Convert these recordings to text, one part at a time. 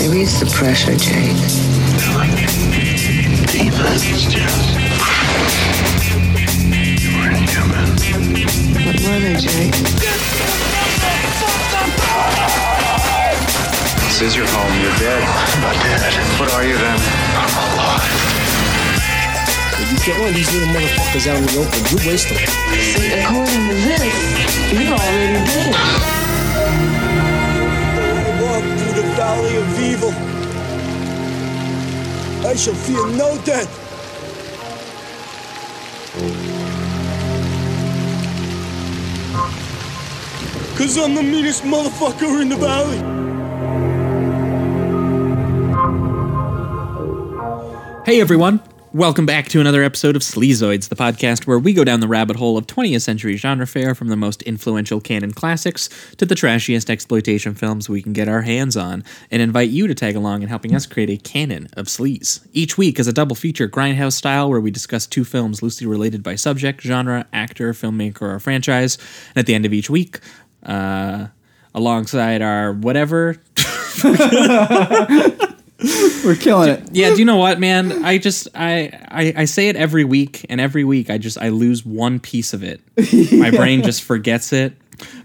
Release the pressure, Jake. Demons, Jess. You weren't human. What were they, Jake? This is your home. You're dead. I'm not dead. What are you then? I'm alive. You get one of these little motherfuckers out in the open, you waste them. See, according to this, you're already dead. Valley of evil. I shall fear no death. Cause I'm the meanest motherfucker in the valley. Hey everyone, welcome back to another episode of Sleazoids, the podcast where we go down the rabbit hole of 20th century genre fare from the most influential canon classics to the trashiest exploitation films we can get our hands on, and invite you to tag along in helping us create a canon of sleaze. Each week is a double feature grindhouse style where we discuss two films loosely related by subject, genre, actor, filmmaker, or franchise, and at the end of each week, uh, alongside our whatever We're killing it. Yeah, do you know what, man? I just I, I I say it every week, and every week I just I lose one piece of it. My brain just forgets it.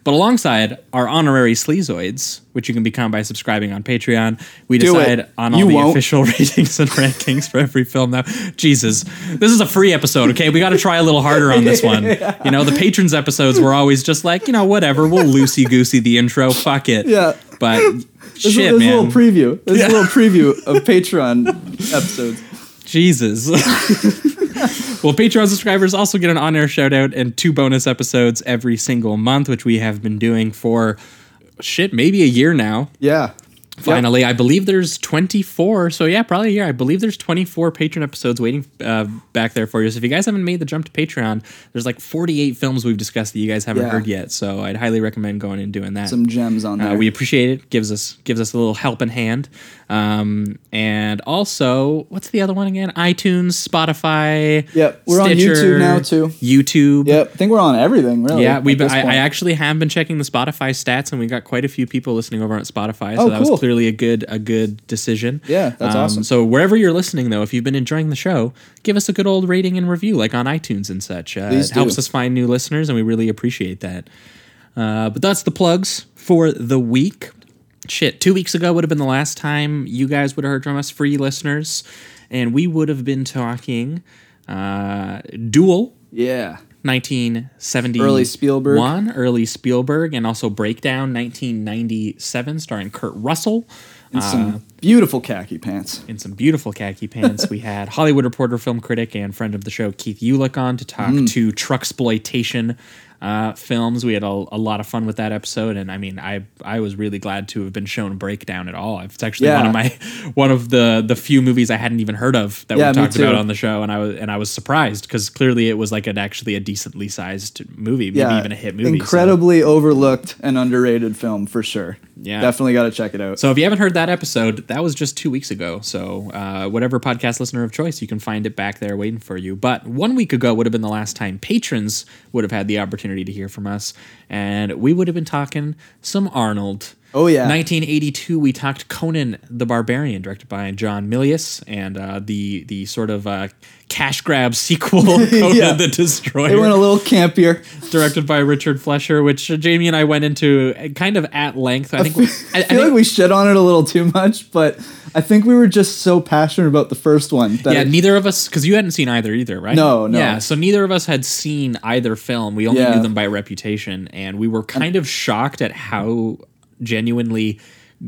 But alongside our honorary sleazoids, which you can become by subscribing on Patreon, we Do decide it. on all You the won't. official ratings and rankings for every film. Now, Jesus, this is a free episode. Okay, we got to try a little harder on this one. You know, the patrons episodes were always just like, you know, whatever. We'll loosey goosey the intro. Fuck it. Yeah. But There's, shit, a, there's man. a little preview. There's a little preview of Patreon episodes. Jesus. well, Patreon subscribers also get an on air shout out and two bonus episodes every single month, which we have been doing for shit, maybe a year now. Yeah. Finally, I believe there's 24. So, yeah, probably a year. I believe there's 24 Patreon episodes waiting uh, back there for you. So, if you guys haven't made the jump to Patreon, there's like 48 films we've discussed that you guys haven't Yeah. heard yet. So, I'd highly recommend going and doing that. Some gems on there. Uh, we appreciate it. gives us gives us a little helping hand. Um, and also, what's the other one again? iTunes, Spotify. Yep, we're on YouTube now, too. YouTube. Yep. I think we're on everything, really. Yeah, we've been, I. I actually have been checking the Spotify stats, and we got quite a few people listening over on Spotify. So Oh, that cool. was clearly a good a good decision. Yeah, that's Um, awesome. So wherever you're listening, though, if you've been enjoying the show, give us a good old rating and review, like on iTunes and such. Uh, Please it helps us find new listeners, and we really appreciate that. Uh, but that's the plugs for the week. Shit, two weeks ago would have been the last time you guys would have heard from us, free listeners, and we would have been talking uh, Duel, Yeah. 1970 Early Spielberg. one early Spielberg and also Breakdown 1997 starring Kurt Russell And some beautiful khaki pants. in some beautiful khaki pants. we had Hollywood Reporter, film critic, and friend of the show Keith Uhlich on to talk Mm. to truck exploitation uh, films. We had a, a lot of fun with that episode, and I mean, I I was really glad to have been shown Breakdown at all. It's actually one of my one of the the few movies I hadn't even heard of that Yeah, we talked about on the show, and I was and I was surprised because clearly it was like an actually a decently sized movie, maybe Yeah. even a hit movie. so- Incredibly overlooked and underrated film for sure. Yeah. Definitely got to check it out. So if you haven't heard that episode, that was just two weeks ago. So uh, whatever podcast listener of choice, you can find it back there waiting for you. But one week ago would have been the last time patrons would have had the opportunity to hear from us, and we would have been talking some Arnold. Oh, yeah. 1982. We talked Conan the Barbarian, directed by John Milius, and uh, the the sort of uh, cash grab sequel, Conan Yeah. the Destroyer it went a little campier. directed by Richard Fleischer, which uh, Jamie and I went into uh, kind of at length. I think I, I I feel think- like we shit on it a little too much, but I think we were just so passionate about the first one that yeah, it- neither of us because you hadn't seen either either, right? No, no. Yeah, so neither of us had seen either film. We only Yeah. knew them by reputation, and we were kind of shocked at how genuinely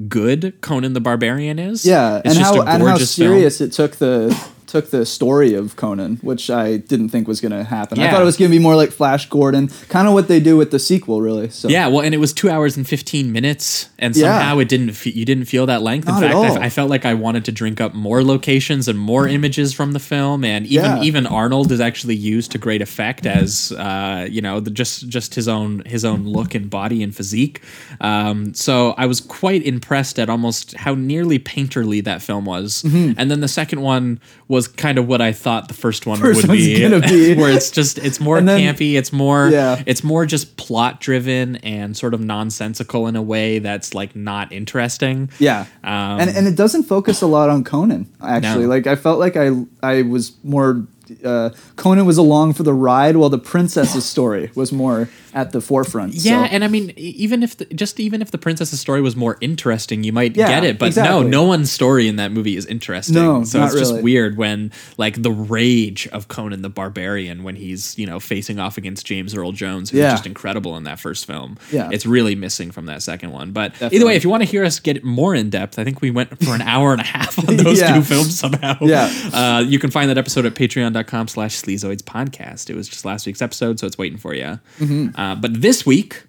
good Conan the Barbarian is. yeah, It's and just how and how gorgeous film. serious it took the took the story of Conan, which I didn't think was going to happen. I thought it was going to be more like Flash Gordon, kind of what they do with the sequel, really. So Yeah, well, and it was two hours and fifteen minutes, and Yeah. somehow it didn't. Fe- you didn't feel that length. In Not at fact. I, I felt like I wanted to drink up more locations and more images from the film, and even Yeah. even Arnold is actually used to great effect as uh, you know the, just just his own his own look and body and physique. Um, so I was quite impressed at almost how nearly painterly that film was, Mm-hmm. and then the second one was was kind of what I thought the first one First would one's be, be. where it's just it's more then- campy, it's more Yeah. it's more just plot driven and sort of nonsensical in a way that's like not interesting. Yeah, Um, and and it doesn't focus a lot on Conan. Actually, No. like I felt like I I was more. Uh, Conan was along for the ride, while the princess's story was more at the forefront. Yeah, so- and I mean, even if the, just even if the princess's story was more interesting, you might Yeah, get it. But exactly. no, no one's story in that movie is interesting. No, so not it's just weird when like the rage of Conan the Barbarian when he's you know facing off against James Earl Jones, who's Yeah. just incredible in that first film. Yeah. it's really missing from that second one. But either way, if you want to hear us get more in depth, I think we went for an hour and a half on those Yeah. two films somehow. Yeah. uh, you can find that episode at Patreon.com/slash Sleazoids podcast. It was just last week's episode, so it's waiting for you. Mm-hmm. Uh, but this week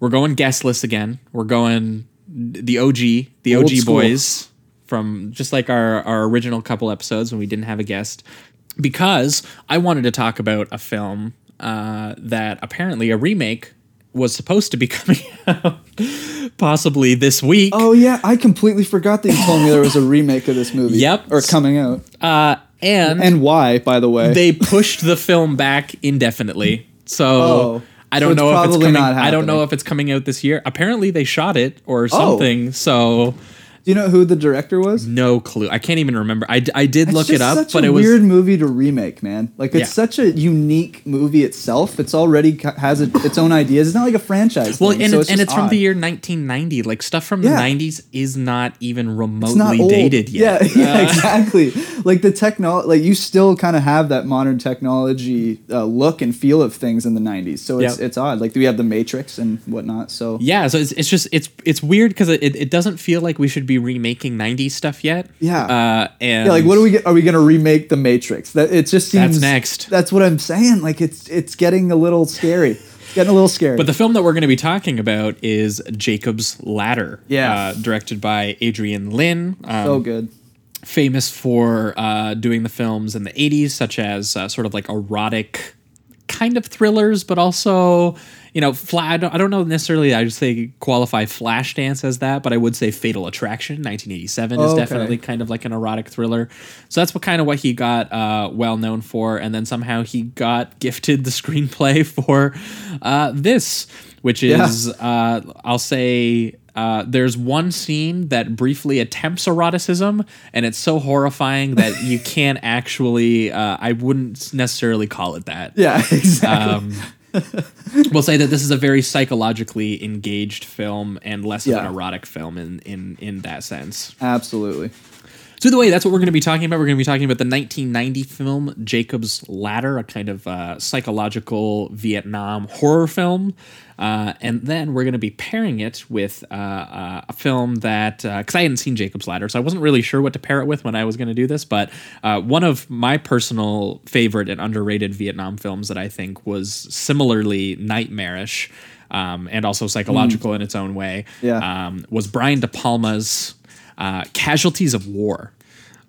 we're going guest list again. We're going the OG, the Old OG school. boys from just like our our original couple episodes when we didn't have a guest, because I wanted to talk about a film uh, that apparently a remake was supposed to be coming out possibly this week. Oh yeah, I completely forgot that you told me there was a remake of this movie. Yep. or coming out, Uh, and and why? By the way, they pushed the film back indefinitely. So Oh. I don't it's know if it's coming. I don't know. Oh. if it's coming out this year. Apparently they shot it or something. So do you know who the director was? no clue. I can't even remember. I, I did look it up, but it was weird movie to remake, man. Like it's Yeah. such a unique movie itself. It's already has a, its own ideas. It's not like a franchise. well, thing, and, so it's, and it's from the year 1990. Like stuff from Yeah. the 90s is not even remotely not dated yet. Yeah, yeah, Uh, exactly. Like the technology, like you still kind of have that modern technology uh, look and feel of things in the '90s. So it's Yep. it's odd. Like we have the Matrix and whatnot. So yeah, so it's, it's just it's it's weird because it, it doesn't feel like we should be remaking 90s stuff yet. Yeah. Uh, and Yeah, like what are we are we gonna remake the Matrix? That it just seems That's next. That's what I'm saying. Like it's it's getting a little scary. Getting a little scary. But the film that we're going to be talking about is Jacob's Ladder. Yeah. Uh, directed by Adrian Lyne. Um, so good. Famous for uh, doing the films in the 80s, such as uh, sort of like erotic kind of thrillers, but also, you know, fla- I, don't, I don't know necessarily, I would say qualify Flashdance as that, but I would say Fatal Attraction, 1987, is Oh, okay. definitely kind of like an erotic thriller. So that's what kind of what he got uh, well known for. And then somehow he got gifted the screenplay for uh, this, which is, uh, I'll say, uh, there's one scene that briefly attempts eroticism, and it's so horrifying that you can't actually. Uh, I wouldn't necessarily call it that. Yeah, exactly. Um, we'll say that this is a very psychologically engaged film and less of an erotic film in in in that sense. Absolutely. So either way, that's what we're going to be talking about. We're going to be talking about the 1990 film Jacob's Ladder, a kind of uh, psychological Vietnam horror film, uh, and then we're going to be pairing it with uh, uh, a film that because I hadn't seen Jacob's Ladder, so I wasn't really sure what to pair it with when I was going to do this. But uh, one of my personal favorite and underrated Vietnam films that I think was similarly nightmarish. Um, and also psychological in its own way. Yeah. Um, was Brian De Palma's uh, Casualties of War.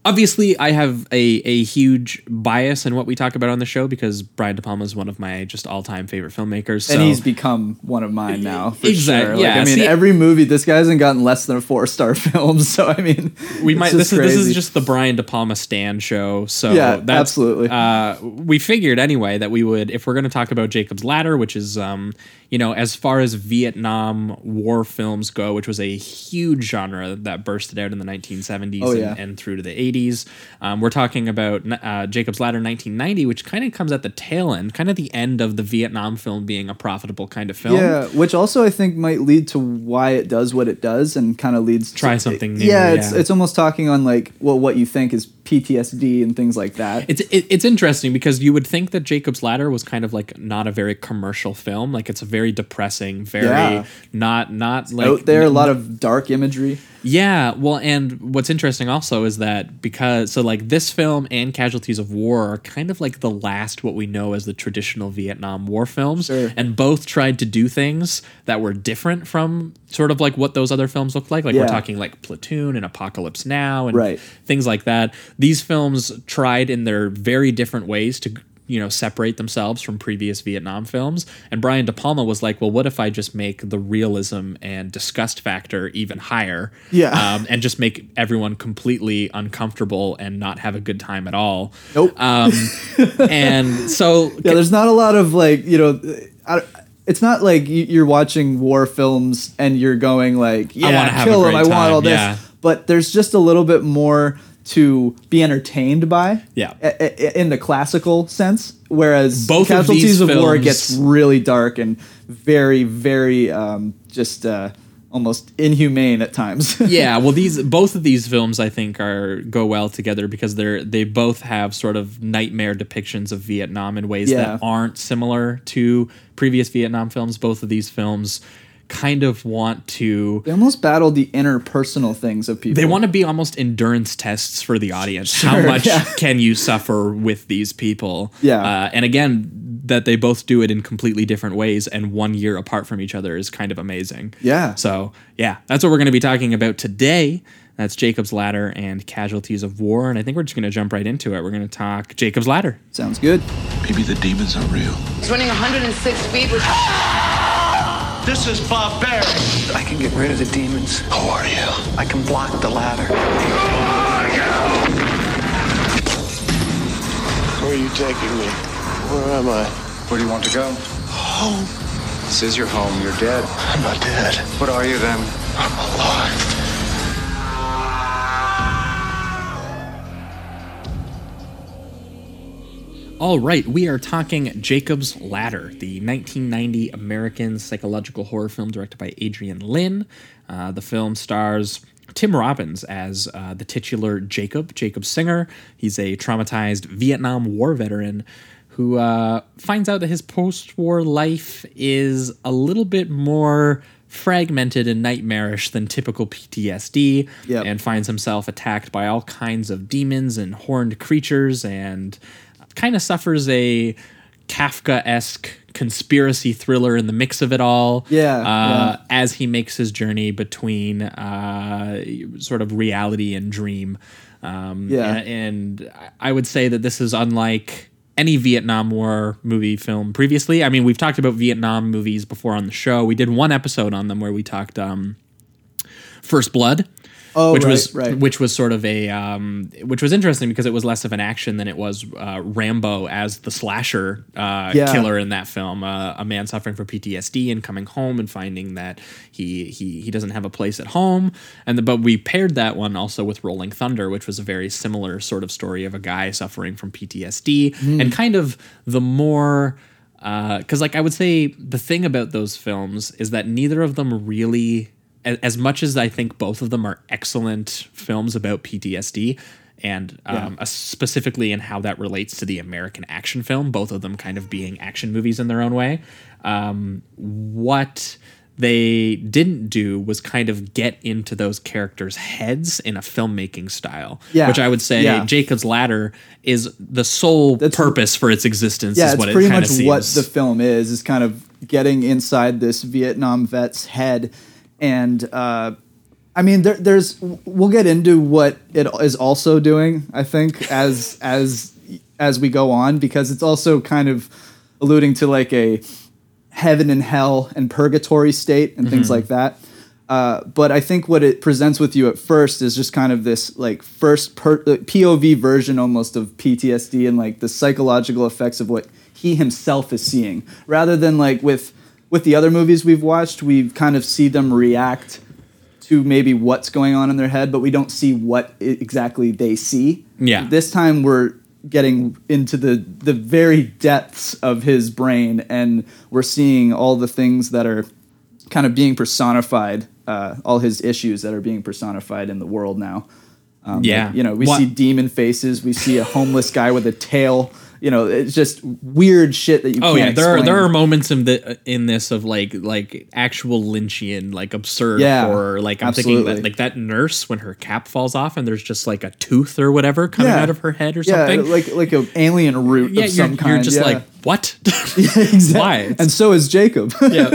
Obviously, I have a, a huge bias in what we talk about on the show because Brian De Palma is one of my just all time favorite filmmakers. So and he's become one of mine now. For Exact- sure. Like, yeah, I mean, see- every movie this guy hasn't gotten less than a four star film. So I mean, we might this is this is just the Brian De Palma stand show. So Yeah, that's, absolutely. Uh, we figured anyway that we would if we're going to talk about Jacob's Ladder, which is um, you know as far as Vietnam War films go, which was a huge genre that bursted out in the 1970s Oh, and, yeah. and through to the 80s. Um, we're talking about uh, Jacob's Ladder 1990, which kind of comes at the tail end, kind of the end of the Vietnam film being a profitable kind of film. Yeah, which also I think might lead to why it does what it does, and kind of leads Try to, something new, Yeah, it's it's almost talking on like well, what you think is PTSD and things like that. It's it, it's interesting because you would think that Jacob's Ladder was kind of like not a very commercial film. Like it's a very depressing, very Yeah. not not like Out there, a lot of dark imagery. Yeah. Well, and what's interesting also is that because so like this film and Casualties of War are kind of like the last what we know as the traditional Vietnam War films, Sure. and both tried to do things that were different from sort of like what those other films looked like. Like we're talking like Platoon and Apocalypse Now and Right. things like that. These films tried in their very different ways to you know separate themselves from previous Vietnam films. And Brian De Palma was like, "Well, what if I just make the realism and disgust factor even higher? Yeah. um, and just make everyone completely uncomfortable and not have a good time at all." Nope. Um, and so yeah, there's not a lot of like you know. I, it's not like you- you're watching war films and you're going like, yeah, wanna have a kill him. I want all this. yeah. But there's just a little bit more to be entertained by. Yeah. a- a- In the classical sense, whereas Both of Casualties these of, War gets really dark and very, very um, just uh, almost inhumane at times. yeah, well, these both of these films I think are go well together because they're they both have sort of nightmare depictions of Vietnam in ways Yeah. that aren't similar to previous Vietnam films. Both of these films kind of want to they almost battle the interpersonal things of people. they want to be almost endurance tests for the audience. How much yeah. can you suffer with these people? Yeah. Uh, and again, that they both do it in completely different ways and one year apart from each other is kind of amazing. Yeah. So, yeah, that's what we're going to be talking about today. That's Jacob's Ladder and Casualties of War. And I think we're just going to jump right into it. We're going to talk Jacob's Ladder. Sounds good. Maybe the demons are real. He's running 106 feet with. This is barbaric. I can get rid of the demons. Who are you? I can block the ladder. Who are you? Where are you taking me? Where am I? Where do you want to go? Home. This is your home. You're dead. I'm not dead. What are you then? I'm alive. All right, we are talking Jacob's Ladder, the 1990 American psychological horror film directed by Adrian Lyne. Uh, the film stars Tim Robbins as uh, the titular Jacob, Jacob Singer. He's a traumatized Vietnam War veteran who uh, finds out that his post war life is a little bit more fragmented and nightmarish than typical PTSD Yep. and finds himself attacked by all kinds of demons and horned creatures and kind of suffers a Kafka esque conspiracy thriller in the mix of it all. Yeah, Uh, yeah. As he makes his journey between uh, sort of reality and dream. Um, Yeah. a- And I would say that this is unlike any Vietnam War movie film previously. I mean, we've talked about Vietnam movies before on the show. We did one episode on them where we talked um, First Blood. Oh, which right, was right. which was sort of a um, which was interesting because it was less of an action than it was uh, Rambo as the slasher uh, Yeah. killer in that film. Uh, a man suffering from PTSD and coming home and finding that he he he doesn't have a place at home. And the, but we paired that one also with Rolling Thunder, which was a very similar sort of story of a guy suffering from PTSD Hmm. and kind of the more because like I would say the thing about those films is that neither of them really as much as I think both of them are excellent films about PTSD and um, uh, specifically in how that relates to the American action film, both of them kind of being action movies in their own way. Um, what they didn't do was kind of get into those characters' heads in a filmmaking style, Yeah, which I would say yeah. Jacob's Ladder is the sole That's- purpose for its existence. yeah, is it's pretty it much seems. what the film is. Is kind of getting inside this Vietnam vet's head, and uh, I mean, there, there's. We'll get into what it is also doing. I think as as as we go on, because it's also kind of alluding to like a heaven and hell and purgatory state and things like that. Uh, but I think what it presents with you at first is just kind of this like first per- POV version almost of PTSD and like the psychological effects of what he himself is seeing, rather than like with with the other movies we've watched, we kind of see them react to maybe what's going on in their head, but we don't see what exactly they see. Yeah. This time we're getting into the the very depths of his brain, and we're seeing all the things that are kind of being personified, uh, all his issues that are being personified in the world now. Um, Yeah. like, you know, we What- see demon faces, we see a homeless guy with a tail. You know, it's just weird shit that you Oh yeah, there are there are moments in the in this of like like actual Lynchian like absurd Yeah, horror. Like I'm thinking absolutely. that like that nurse when her cap falls off and there's just like a tooth or whatever coming Yeah. out of her head or yeah, something. like like an alien root yeah, of you're, some kind. you're just like what? exactly. Why? And so is Jacob. yeah,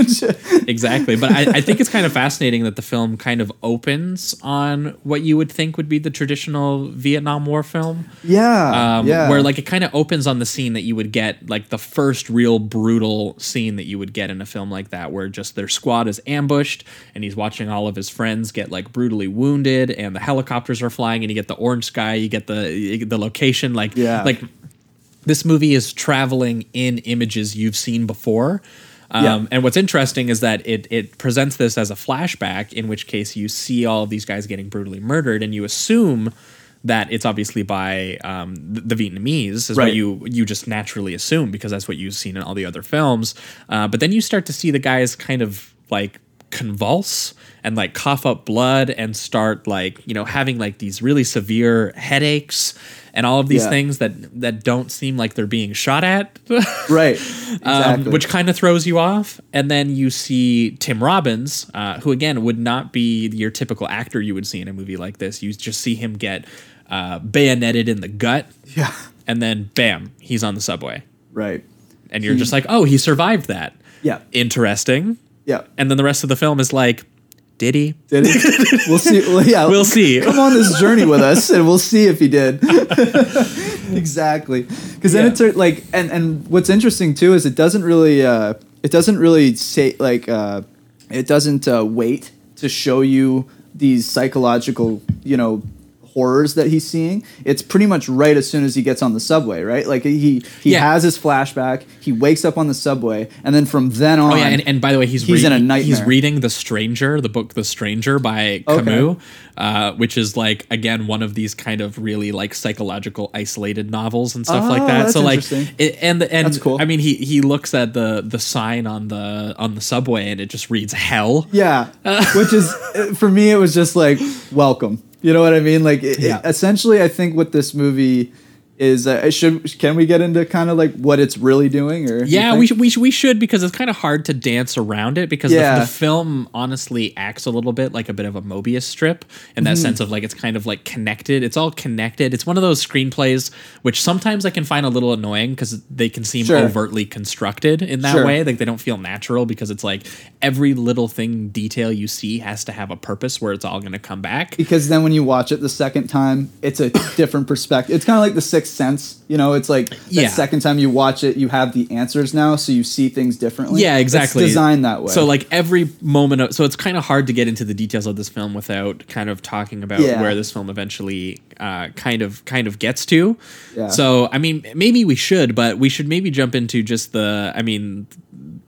exactly. But I, I think it's kind of fascinating that the film kind of opens on what you would think would be the traditional Vietnam War film. yeah. Um, yeah. Where like it kind of opens on the scene that you would get, like the first real brutal scene that you would get in a film like that, where just their squad is ambushed and he's watching all of his friends get like brutally wounded, and the helicopters are flying, and you get the orange sky, you get the the location, like Yeah. like this movie is traveling in images you've seen before. Um, Yeah. And what's interesting is that it it presents this as a flashback, in which case you see all of these guys getting brutally murdered, and you assume that it's obviously by um, the, the Vietnamese, is Right. what you you just naturally assume because that's what you've seen in all the other films. Uh, but then you start to see the guys kind of like convulse and like cough up blood and start like you know having like these really severe headaches and all of these Yeah. things that that don't seem like they're being shot at right. um, Exactly. which kind of throws you off. And then you see Tim Robbins, uh, who again would not be your typical actor you would see in a movie like this. You just see him get uh, bayoneted in the gut, yeah. and then bam, he's on the subway, Right. and you're He- just like, oh, he survived that. Yeah. Interesting. Yeah. And then the rest of the film is like, did he? Did he? we'll see. Well, yeah, We'll see. Come on this journey with us, and we'll see if he did. exactly, because then Yeah. it's like, and and what's interesting too is it doesn't really, uh, it doesn't really say like, uh, it doesn't uh, wait to show you these psychological, you know. Horrors that he's seeing it's pretty much right as soon as he gets on the subway right like he he Yeah. has his flashback he wakes up on the subway and then from then on Oh yeah, and, and by the way, he's he's in a nightmare. He's reading The Stranger, the book The Stranger by Okay. Camus, uh, which is like again one of these kind of really like psychological isolated novels and stuff like Oh, that. that's so like, it, and and That's cool. I mean, he he looks at the the sign on the on the subway and it just reads hell. Yeah, which is uh, for me, it was just like welcome. You know what I mean? Like, it, it- essentially, I think what this movie is. Uh, should can we get into kind of like what it's really doing? Or Yeah, we should, we should we should because it's kind of hard to dance around it because Yeah. the, the film honestly acts a little bit like a bit of a Mobius strip in that Mhm. sense of like it's kind of like connected. It's all connected. It's one of those screenplays which sometimes I can find a little annoying because they can seem Sure. overtly constructed in that Sure. way. Like they don't feel natural because it's like every little thing detail you see has to have a purpose where it's all going to come back. because then when you watch it the second time, it's a different perspective. It's kind of like the Sixth Sense. You know, it's like the Yeah. second time you watch it, you have the answers now, so you see things differently. Yeah, exactly. It's designed that way. So like every moment of so it's kind of hard to get into the details of this film without kind of talking about Yeah. where this film eventually uh, kind of kind of gets to. Yeah. So I mean, maybe we should, but we should maybe jump into just the. I mean,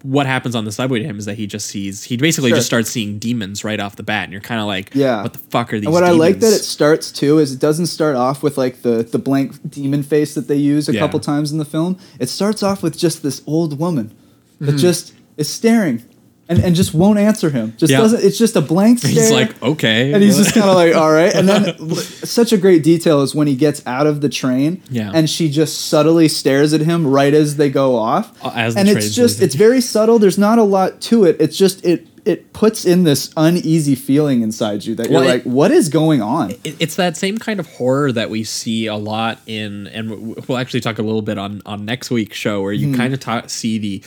what happens on the subway to him is that he just sees he basically Sure. just starts seeing demons right off the bat, and you're kind of like, Yeah. what the fuck are these? And what I like that it starts too is it doesn't start off with like the the blank demon face that they use a Yeah. couple times in the film. It starts off with just this old woman that Mhm. just is staring and, and just won't answer him. Just Yeah. doesn't. It's just a blank stare. He's like, okay, and he's just kind of like, all right. And then such a great detail is when he gets out of the train, Yeah. and she just subtly stares at him right as they go off. Uh, as the and it's just leaving. it's very subtle. There's not a lot to it. It's just it it puts in this uneasy feeling inside you that you're it- like, what is going on? it, it's that same kind of horror that we see a lot in, and we'll actually talk a little bit on on next week's show, where you Mhm. kind of ta- see the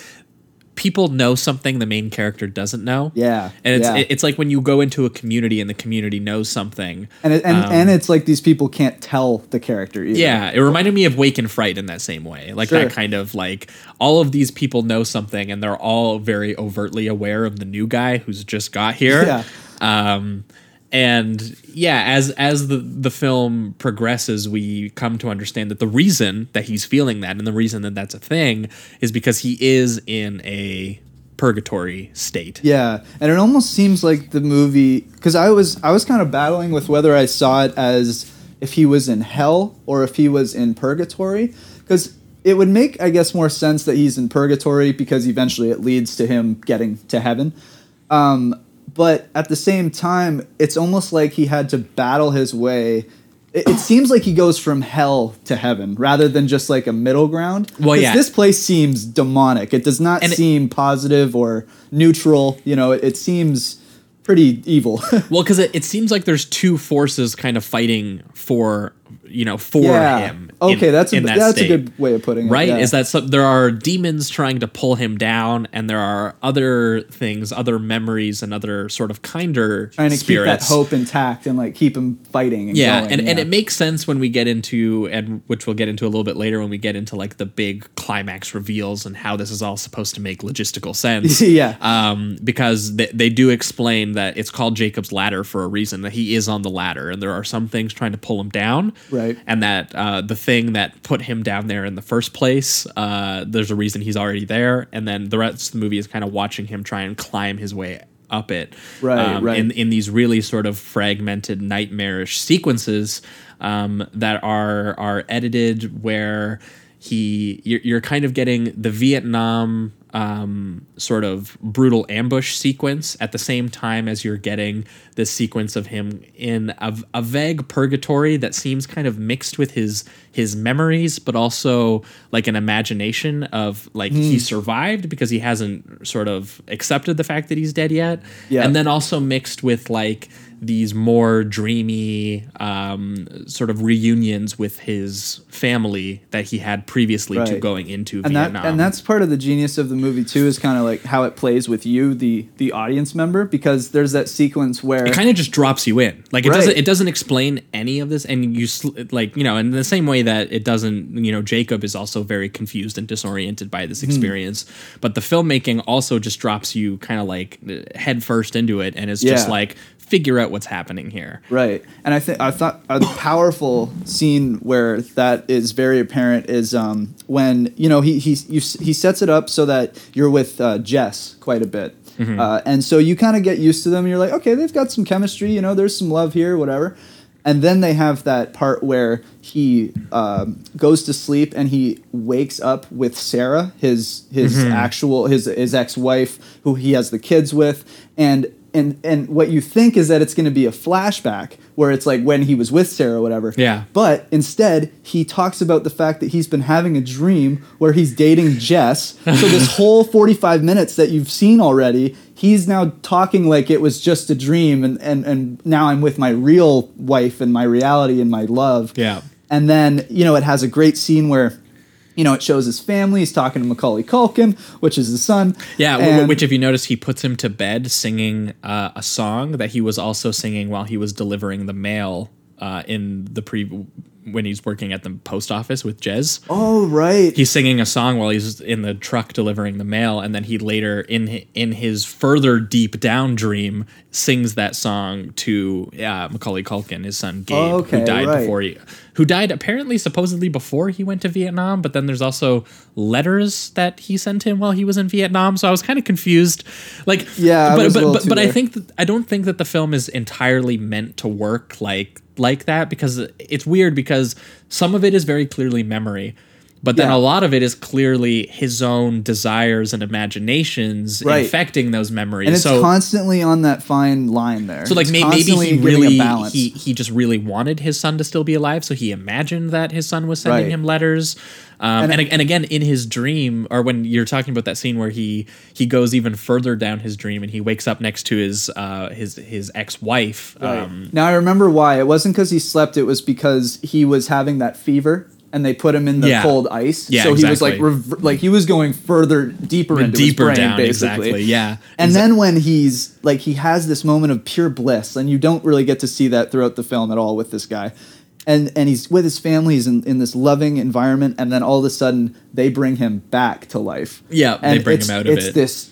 people know something the main character doesn't know. Yeah, and it's yeah. it's like when you go into a community and the community knows something, And it, and um, and it's like these people can't tell the character either. yeah, it reminded me of Wake in Fright in that same way. Like Sure. that kind of like all of these people know something and they're all very overtly aware of the new guy who's just got here. Yeah. Um and yeah, as as the the film progresses, we come to understand that the reason that he's feeling that and the reason that that's a thing is because he is in a purgatory state. Yeah, and it almost seems like the movie because I was I was kind of battling with whether I saw it as if he was in hell or if he was in purgatory because it would make I guess more sense that he's in purgatory because eventually it leads to him getting to heaven. Um, but at the same time, it's almost like he had to battle his way. It, it seems like he goes from hell to heaven rather than just like a middle ground. Well, yeah. This place seems demonic. It does not And it- seem positive or neutral. You know, it, it seems pretty evil. Well, because it, it seems like there's two forces kind of fighting for you know, for Yeah. him. Okay, in- that's a- that that's a good way of putting it, Right? yeah. Is that so, there are demons trying to pull him down, and there are other things, other memories, and other sort of kinder trying to spirits. keep that hope intact and like keep him fighting. And Yeah, going, and, and it makes sense when we get into and which we'll get into a little bit later when we get into like the big climax reveals and how this is all supposed to make logistical sense. Yeah. Um, because they, they do explain that it's called Jacob's ladder for a reason that he is on the ladder and there are some things trying to pull him down. Right. And that uh, the thing that put him down there in the first place, uh, there's a reason he's already there, and then the rest of the movie is kind of watching him try and climb his way up it. Right, Um, right. In in these really sort of fragmented, nightmarish sequences um, that are are edited where he you're, you're kind of getting the Vietnam um, sort of brutal ambush sequence at the same time as you're getting this sequence of him in a, a vague purgatory that seems kind of mixed with his his memories, but also like an imagination of like Hmm. he survived because he hasn't sort of accepted the fact that he's dead yet, Yeah. and then also mixed with like these more dreamy um, sort of reunions with his family that he had previously to going into and Vietnam. that and that's part of the genius of the movie too is kind of like how it plays with you the the audience member because there's that sequence where it kind of just drops you in like it Right. doesn't it doesn't explain any of this and you sl- like you know in the same way that it doesn't you know jacob is also very confused and disoriented by Hmm. this experience but the filmmaking also just drops you kind of like head first into it and is just like figure out what's happening here Right, and I think I thought a powerful scene where that is very apparent is um, when you know he he you, he sets it up so that you're with uh, Jess quite a bit, Mm-hmm. uh, and so you kind of get used to them. And you're like, okay, they've got some chemistry. You know, there's some love here, whatever. And then they have that part where he um, goes to sleep and he wakes up with Sarah, his his Mm-hmm. actual his his ex wife, who he has the kids with, and and and what you think is that it's going to be a flashback where it's like when he was with Sarah, or whatever. Yeah. But instead, he talks about the fact that he's been having a dream where he's dating Jess. So this whole forty-five minutes that you've seen already, he's now talking like it was just a dream, and and and now I'm with my real wife and my reality and my love. Yeah. And then you know it has a great scene where. You know, it shows his family. He's talking to Macaulay Culkin, which is his son. Yeah, And- which if you notice, he puts him to bed singing uh, a song that he was also singing while he was delivering the mail uh, in the pre when he's working at the post office with Jez. Oh right. He's singing a song while he's in the truck delivering the mail, and then he later in in his further deep down dream sings that song to uh, Macaulay Culkin, his son Gabe, Okay, who died right. before he, who died apparently supposedly before he went to Vietnam. But then there's also letters that he sent him while he was in Vietnam. So I was kind of confused. Like, Yeah, but but but, but I think that, I don't think that the film is entirely meant to work like like that because it's weird because some of it is very clearly memory. But then Yeah. a lot of it is clearly his own desires and imaginations Right. infecting those memories. and it's so constantly on that fine line there. so like may, maybe he really he he just really wanted his son to still be alive, so he imagined that his son was sending Right. him letters. Um, and, And- and again, in his dream, or when you're talking about that scene where he he goes even further down his dream and he wakes up next to his uh, his his ex wife. Um, now I remember why. It wasn't because he slept. It was because he was having that fever, and they put him in the Yeah. cold ice. Yeah, so he was like exactly. rev- like he was going further deeper into deeper his brain, down, basically. exactly. Yeah, And Exa- then when he's like he has this moment of pure bliss, and you don't really get to see that throughout the film at all with this guy. And and he's with his family, he's in, in this loving environment, and then all of a sudden they bring him back to life. Yeah, they bring it's- him out of it's it. this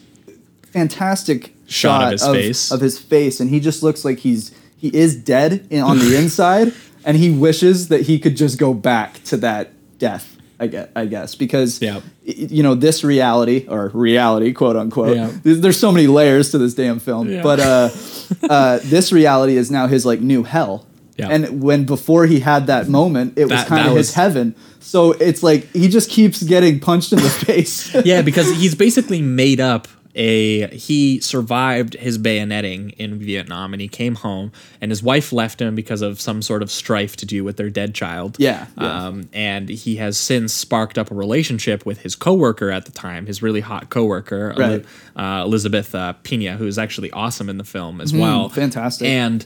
fantastic Shot shot, of his face. of his face, and he just looks like he's he is dead in, on the inside, and he wishes that he could just go back to that death. I guess, I guess because Yeah. you know this reality or reality quote unquote. Yeah. There's, so many layers to this damn film, Yeah. but uh, uh, this reality is now his like new hell. And when before he had that moment, it was kind that of was- his heaven. So it's like he just keeps getting punched in the face. yeah, because he's basically made up a he survived his bayoneting in Vietnam and he came home and his wife left him because of some sort of strife to do with their dead child. Yeah, yeah. Um, and he has since sparked up a relationship with his coworker at the time, his really hot coworker, Right. uh, Elizabeth uh, Pena, who is actually awesome in the film as well. fantastic. And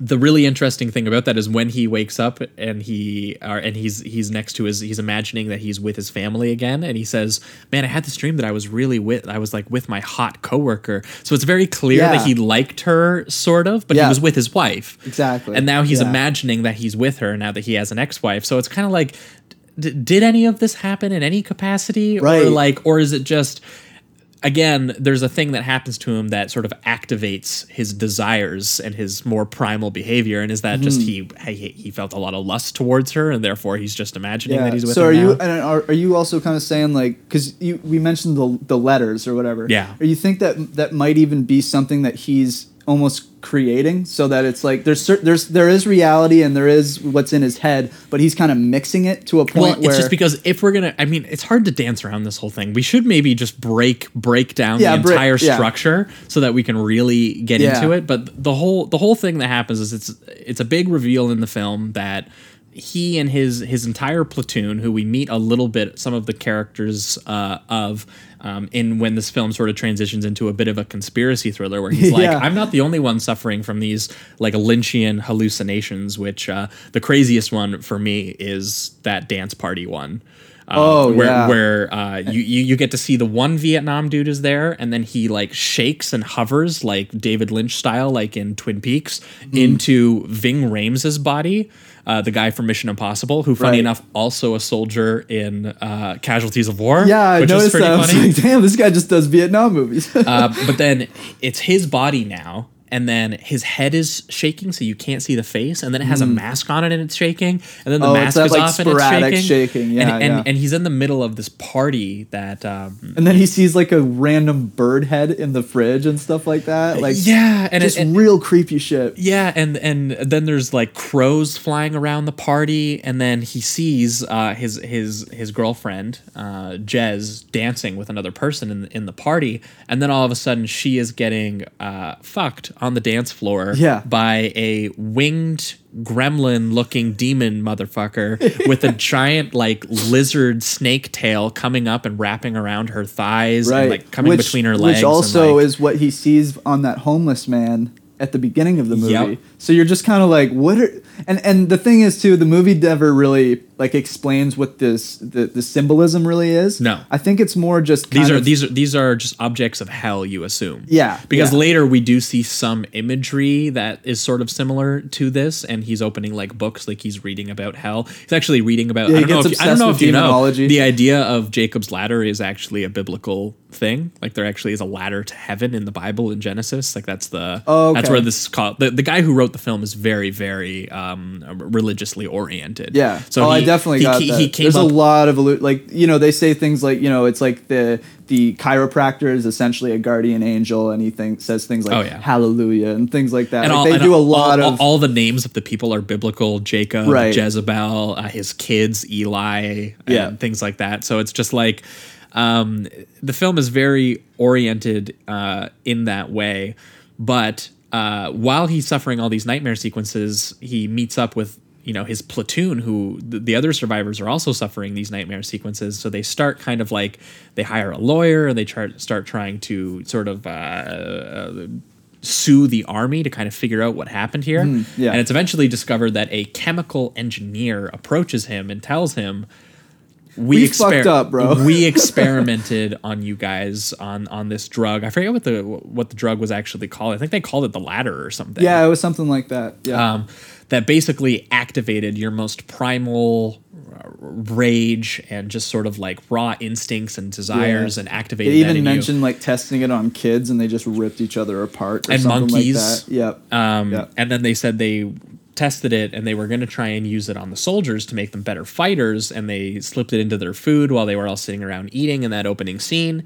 the really interesting thing about that is when he wakes up and he or, and he's he's next to his he's imagining that he's with his family again and he says man i had this dream that i was really with i was like with my hot coworker so it's very clear Yeah. that he liked her sort of but he was with his wife Exactly. and now he's Yeah. imagining that he's with her now that he has an ex-wife so it's kind of like d- did any of this happen in any capacity or Right. like or is it just again, there's a thing that happens to him that sort of activates his desires and his more primal behavior, and is that just he, Mm-hmm. he he felt a lot of lust towards her, and therefore he's just imagining that he's with her? so are you and are, are you also kind of saying like because you we mentioned the the letters or whatever Yeah. or you think that that might even be something that he's almost creating so that it's like there's cer- there's there is reality and there is what's in his head but he's kind of mixing it to a point well, where it's just because if we're gonna, I mean, it's hard to dance around this whole thing. We should maybe just break break down Yeah, the break- entire yeah. structure so that we can really get Yeah. into it. But the whole the whole thing that happens is it's it's a big reveal in the film that he and his his entire platoon, who we meet a little bit, some of the characters uh, of. Um, in when this film sort of transitions into a bit of a conspiracy thriller, where he's like, Yeah. "I'm not the only one suffering from these like Lynchian hallucinations." Which uh, the craziest one for me is that dance party one. Uh, Oh, where yeah. where uh, you, you you get to see the one Vietnam dude is there, and then he like shakes and hovers like David Lynch style, like in Twin Peaks, Mm. into Ving Rhames' body. Uh, the guy from Mission Impossible, who, funny Right. enough, also a soldier in uh, Casualties of War. yeah I which is noticed pretty that I was funny. like damn this guy just does Vietnam movies uh, but then it's his body now, and then his head is shaking, so you can't see the face, and then it has a mask on it and it's shaking, and then the Hmm. Oh, mask that, is like, off and it's shaking. shaking. Yeah, and, and, yeah. and he's in the middle of this party that. Um, and then he sees like a random bird head in the fridge and stuff like that like yeah, and it- just and- real creepy shit Yeah, and and then there's like crows flying around the party, and then he sees uh, his his his girlfriend uh, Jez dancing with another person in in the party, and then all of a sudden she is getting uh, fucked on the dance floor Yeah. by a winged gremlin looking demon motherfucker with a giant like lizard snake tail coming up and wrapping around her thighs and like coming which, between her legs Which also and, like, is what he sees on that homeless man at the beginning of the movie. Yep. So you're just kind of like, what are and and the thing is too, the movie never really like explains what this the, the symbolism really is. No. I think it's more just these are of- these are these are just objects of hell you assume Yeah, because yeah. later we do see some imagery that is sort of similar to this and he's opening like books like he's reading about hell he's actually reading about Yeah, i don't know if, I don't know if you know the idea of jacob's ladder is actually a biblical thing like there actually is a ladder to heaven in the bible in genesis like that's the Oh, that's where this is called the, the guy who wrote the film is very very um religiously oriented Yeah. so oh, I he- definitely he, got he, that. he There's up a lot of like you know they say things like you know it's like the the chiropractor is essentially a guardian angel and he thinks says things like Oh, yeah. hallelujah and things like that. and Like, all, they do a lot all, of all the names of the people are biblical jacob Right. jezebel uh, his kids eli and Yeah. things like that so it's just like um, the film is very oriented uh, in that way but uh, while he's suffering all these nightmare sequences he meets up with you know his platoon who the, the other survivors are also suffering these nightmare sequences so they start kind of like they hire a lawyer and they try, start trying to sort of uh, sue the army to kind of figure out what happened here. Hmm, yeah. And it's eventually discovered that a chemical engineer approaches him and tells him, "We, We fucked up, bro." we experimented on you guys on on this drug. I forget what the what the drug was actually called. I think they called it the ladder or something. yeah it was something like that. Yeah. Um, that basically activated your most primal rage and just sort of like raw instincts and desires Yeah. and activated They that even in you. mentioned like testing it on kids and they just ripped each other apart and something monkeys. like that. Yep. Um, Yep. And then they said they tested it and they were going to try and use it on the soldiers to make them better fighters. And they slipped it into their food while they were all sitting around eating in that opening scene.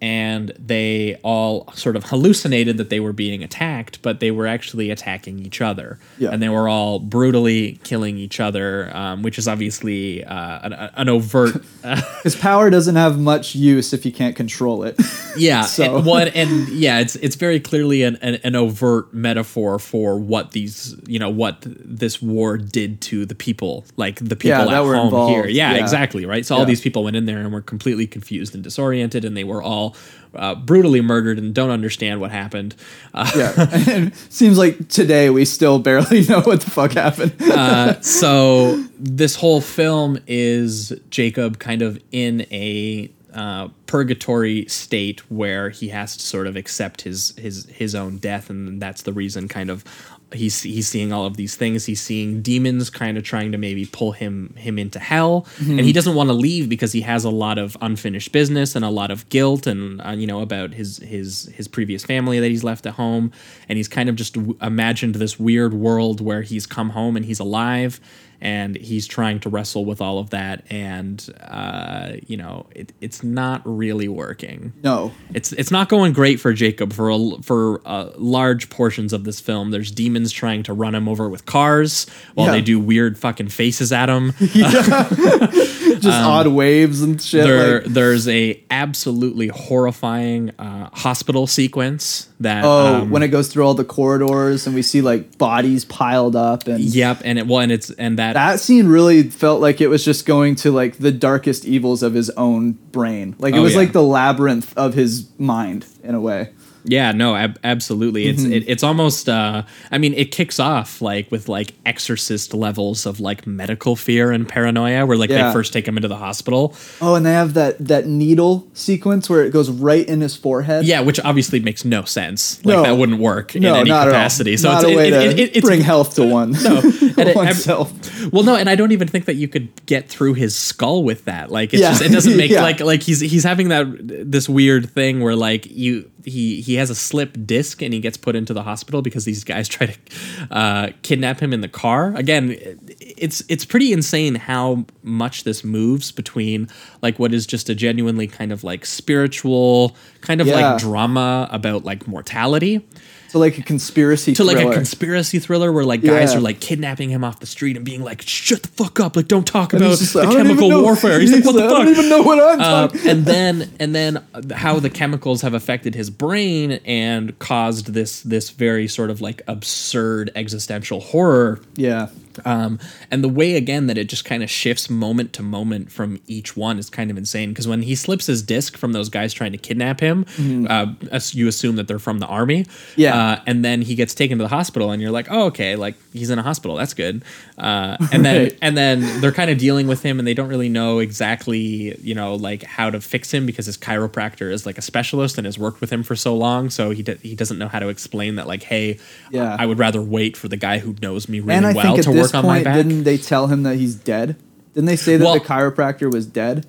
And they all sort of hallucinated that they were being attacked, but they were actually attacking each other. Yeah. And they were all brutally killing each other, um, which is obviously uh, an, an overt. His power doesn't have much use if you can't control it. Yeah, So- and, one and yeah, it's it's very clearly an, an, an overt metaphor for what these you know what this war did to the people, like the people Yeah, at home involved. here. Yeah, Yeah. exactly right. So all these people went in there and were completely confused and disoriented, and they were all all uh, brutally murdered and don't understand what happened. Uh, Yeah, and it seems like today we still barely know what the fuck happened. so this whole film is Jacob kind of in a uh, purgatory state where he has to sort of accept his his his own death, and that's the reason kind of he's he's seeing all of these things. He's seeing demons kind of trying to maybe pull him him into hell, and he doesn't want to leave because he has a lot of unfinished business and a lot of guilt, and uh, you know about his his his previous family that he's left at home, and he's kind of just w- imagined this weird world where he's come home and he's alive and he's trying to wrestle with all of that. And uh, you know it, it's not really working no, it's it's not going great for Jacob for a, for uh, large portions of this film. There's demons trying to run him over with cars while Yeah. they do weird fucking faces at him. just odd waves and shit. Um, there like, there's a absolutely horrifying uh, hospital sequence that oh, um, when it goes through all the corridors and we see like bodies piled up and yep and it well and it's and that that scene really felt like it was just going to like the darkest evils of his own brain. Like it Oh, was yeah. like the labyrinth of his mind in a way. Yeah, no, ab- absolutely. It's Mm-hmm. it, it's almost. Uh, I mean, it kicks off like with like exorcist levels of like medical fear and paranoia, where like Yeah. they first take him into the hospital. Oh, and they have that that needle sequence where it goes right in his forehead. Yeah, which obviously makes no sense. Like No. that wouldn't work no, in any not capacity. At So all. not it's, a way it, to it, it, it's bring health to one. No, and oneself. Well, no, and I don't even think that you could get through his skull with that. Like, it's Yeah. just it doesn't make Yeah. like like he's he's having that this weird thing where like you he he has a slip disc and he gets put into the hospital because these guys try to uh, kidnap him in the car. Again, it's it's pretty insane how much this moves between like what is just a genuinely kind of like spiritual kind of Yeah. like drama about like mortality So like a conspiracy to like a conspiracy thriller where like guys Yeah. are like kidnapping him off the street and being like, "Shut the fuck up! Like, don't talk And about he's the like, "I don't even chemical warfare." He's like, "What the fuck I don't even know what I'm Uh, talking. and then and then how the chemicals have affected his brain and caused this this very sort of like absurd existential horror yeah. Um, and the way again that it just kind of shifts moment to moment from each one is kind of insane because when he slips his disc from those guys trying to kidnap him, uh, you assume that they're from the army. Mm-hmm. Yeah. Uh, and then he gets taken to the hospital, and you're like, oh, okay, like he's in a hospital. That's good. Uh, and then Right. and then they're kind of dealing with him, and they don't really know exactly, you know, like how to fix him because his chiropractor is like a specialist and has worked with him for so long, so he d- he doesn't know how to explain that. Like, hey, Yeah. I would rather wait for the guy who knows me really well to work on my point, back. didn't they tell him that he's dead? Didn't they say that Well- the chiropractor was dead?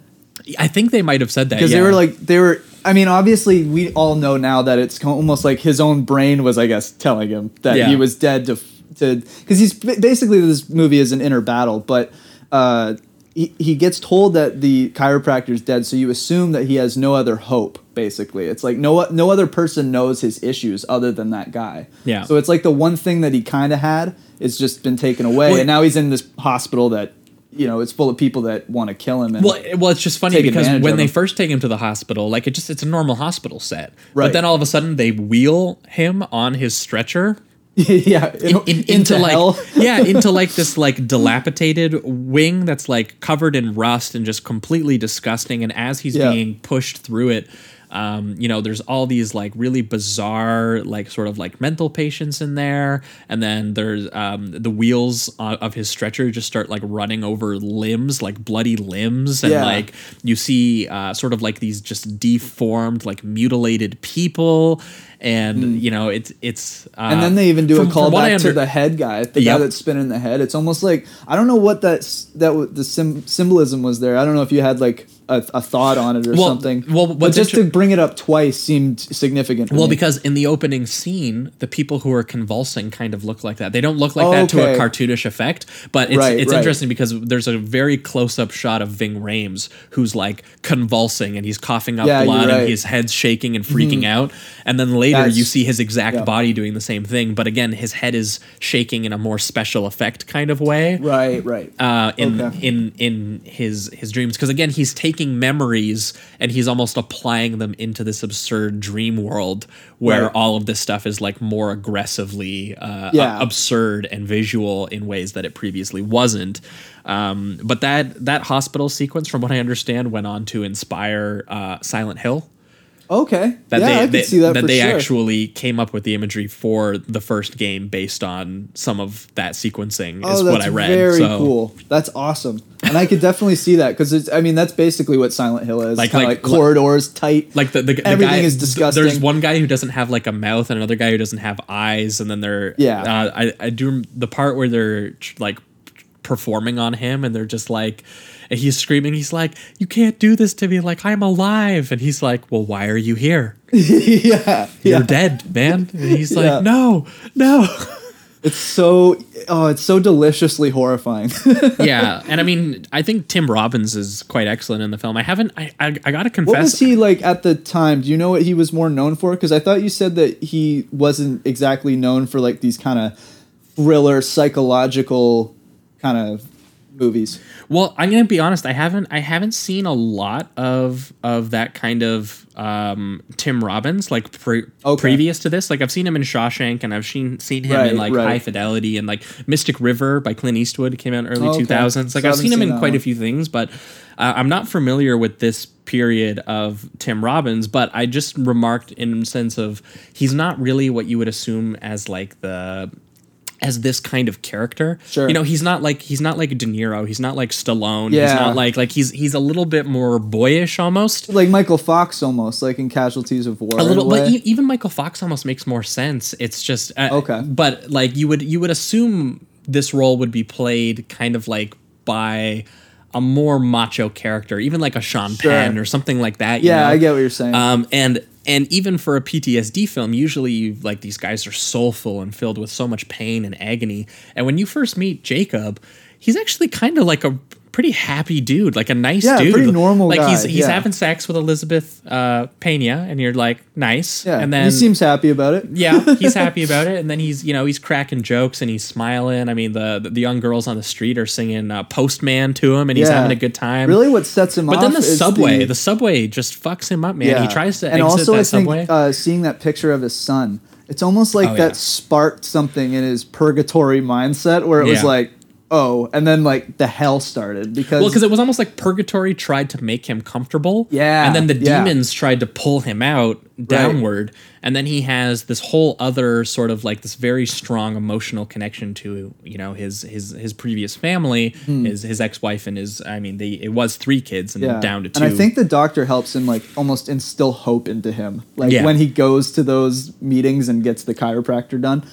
I think they might have said that Because yeah. they were like they were. I mean, obviously, we all know now that it's almost like his own brain was, I guess, telling him that Yeah. he was dead to to because he's basically this movie is an inner battle, but uh, he he gets told that the chiropractor's dead, so you assume that he has no other hope. Basically, it's like no no other person knows his issues other than that guy. Yeah. So it's like the one thing that he kind of had is just been taken away, Well, and now he's in this hospital that you know it's full of people that want to kill him. And Well, well, it's just funny because when they first take him to the hospital, like it just it's a normal hospital set. Right. But then all of a sudden they wheel him on his stretcher yeah, in, in- in- into, into like hell. yeah, into like this like dilapidated wing that's like covered in rust and just completely disgusting. And as he's Yeah. being pushed through it, um, you know, there's all these like really bizarre, like sort of like mental patients in there, and then there's um, the wheels of his stretcher just start like running over limbs, like bloody limbs, and Yeah. like you see uh, sort of like these just deformed, like mutilated people, and you know it's it's. Uh, and then they even do from- a from what I callback to the head guy, the Yep. guy that's spinning the head. It's almost like I don't know what that that the sim- symbolism was there. I don't know if you had like a, a thought on it or Well- something. well, but just inter- to bring it up twice seemed significant. Well, me. because in the opening scene, the people who are convulsing kind of look like that. They don't look like that to a cartoonish effect, but it's Right, it's right. interesting because there's a very close up shot of Ving Rhames who's like convulsing and he's coughing up Yeah, blood right. and his head's shaking and freaking out. And then later That's- you see his exact yeah. body doing the same thing, but again, his head is shaking in a more special effect kind of way right, right. uh, in Okay. in in his his dreams because again he's taking memories and he's almost applying them into this absurd dream world where Right. all of this stuff is like more aggressively uh, Yeah. absurd and visual in ways that it previously wasn't. Um, but that that hospital sequence, from what I understand, went on to inspire uh, Silent Hill. Okay. that yeah, they, I they- see that, for they sure. actually came up with the imagery for the first game based on some of that sequencing is Oh, that's what I read. very so, cool. That's awesome, and I could definitely see that because it's. I mean, that's basically what Silent Hill is. Like- Like, like- corridors, tight. Like the, the, the Everything guy, is disgusting. There's one guy who doesn't have like a mouth, and another guy who doesn't have eyes, and then they're Yeah. Uh, I I do the part where they're like performing on him, and they're just like. And he's screaming. He's like, "You can't do this to me! Like I'm alive!" And he's like, "Well, why are you here? yeah, You're yeah. dead, man." And he's Yeah. like, "No, no." It's so. Oh, it's so deliciously horrifying. yeah, and I mean, I think Tim Robbins is quite excellent in the film. I haven't. I I, I gotta confess. what was he like at the time? Do you know what he was more known for? Because I thought you said that he wasn't exactly known for like these kind of thriller, psychological kind of movies. Well, I'm gonna be honest. I haven't I haven't seen a lot of of that kind of um, Tim Robbins like pre- Okay. previous to this. Like I've seen him in Shawshank, and I've seen seen him Right, in like right. High Fidelity and like Mystic River by Clint Eastwood came out in early Okay. 2000s. Like So I've haven't seen him seen in quite a few things, but uh, I'm not familiar with this period of Tim Robbins. But I just remarked in sense of he's not really what you would assume as like the as this kind of character. Sure. You know, he's not like he's not like De Niro. He's not like Stallone. He's not like like he's he's a little bit more boyish almost. Like Michael Fox, almost like in Casualties of War. A little, but e- even Michael Fox almost makes more sense. It's just uh, Okay. But like you would you would assume this role would be played kind of like by a more macho character, even like a Sean Sure. Penn or something like that. you yeah, know? I get what you're saying. Um, and and even for a PTSD film, usually you, like these guys are soulful and filled with so much pain and agony. And when you first meet Jacob, he's actually kind of like a pretty happy dude, like a nice Yeah, dude, pretty normal Like he's guy, he's yeah. having sex with Elizabeth uh, Pena, and you're like nice. yeah, and then he seems happy about it. yeah, he's happy about it, and then he's you know he's cracking jokes and he's smiling. I mean the the young girls on the street are singing uh, Postman to him, and he's Yeah. having a good time. Really, what sets him But off? then the subway, the, the, subway just fucks him up, man. He tries to and also I think uh, seeing that picture of his son, it's almost like Oh, that yeah. sparked something in his purgatory mindset where it was like, oh, and then like the hell started because well, because it was almost like Purgatory tried to make him comfortable. Yeah, And then the yeah. demons tried to pull him out downward. And then he has this whole other sort of like this very strong emotional connection to, you know, his his his previous family, his his ex-wife and his I mean, they it was three kids and Hmm. yeah. down to two. And I think the doctor helps him like almost instill hope into him. Like Yeah. when he goes to those meetings and gets the chiropractor done.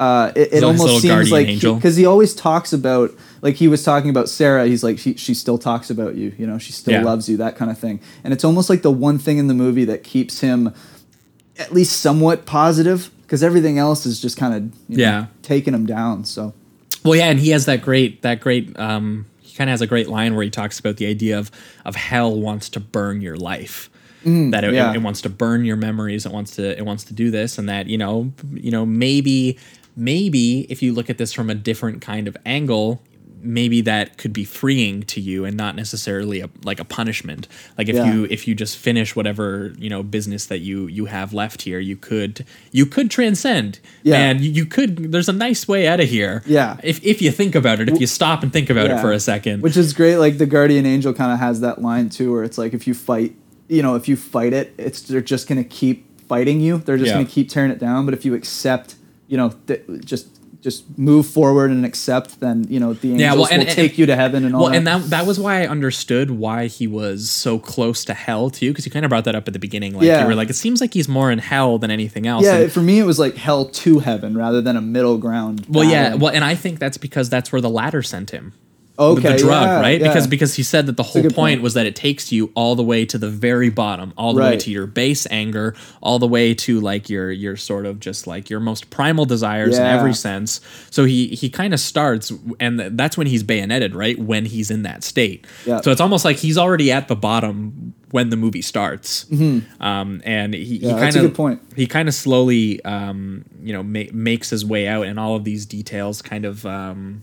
Uh, it, it almost seems like because he, always talks about like he was talking about Sarah. He's like she she still talks about you. You know she still Yeah. loves you. That kind of thing. And it's almost like the one thing in the movie that keeps him at least somewhat positive because everything else is just kind of Yeah. taking him down. So Well, yeah, and he has that great that great um he kind of has a great line where he talks about the idea of of hell wants to burn your life. that it, yeah. it, wants to burn your memories, it wants to it wants to do this and that, you know, you know, maybe maybe if you look at this from a different kind of angle, maybe that could be freeing to you and not necessarily a, like a punishment. Like if Yeah. you if you just finish whatever, you know, business that you you have left here, you could you could transcend. Yeah. And you, you could there's a nice way out of here. Yeah. If if you think about it, if you stop and think about it for a second. Which is great. Like the guardian angel kind of has that line too, where it's like if you fight, you know, if you fight it, it's they're just gonna keep fighting you. They're just Yeah. gonna keep tearing it down. But if you accept, you know, th- just just move forward and accept, then you know the angels Yeah, well, and- will and- take you to heaven and all well, that. and that that was why I understood why he was so close to hell too, because you kind of brought that up at the beginning. Like Yeah. you were like, it seems like he's more in hell than anything else. yeah, And- for me it was like hell to heaven rather than a middle ground. well, yeah, well, and I think that's because that's where the ladder sent him. Okay, the drug, yeah, right? yeah. Because because he said that the whole point, point. was that it takes you all the way to the very bottom, all the way to your base anger, all the way to like your your sort of just like your most primal desires in every sense. So he he kind of starts, and that's when he's bayoneted, right? When he's in that state. Yeah. So it's almost like he's already at the bottom when the movie starts. Hmm. Um, and he, he Mm-hmm. Yeah, kind of he kind of slowly um, you know ma- makes his way out and all of these details kind of um,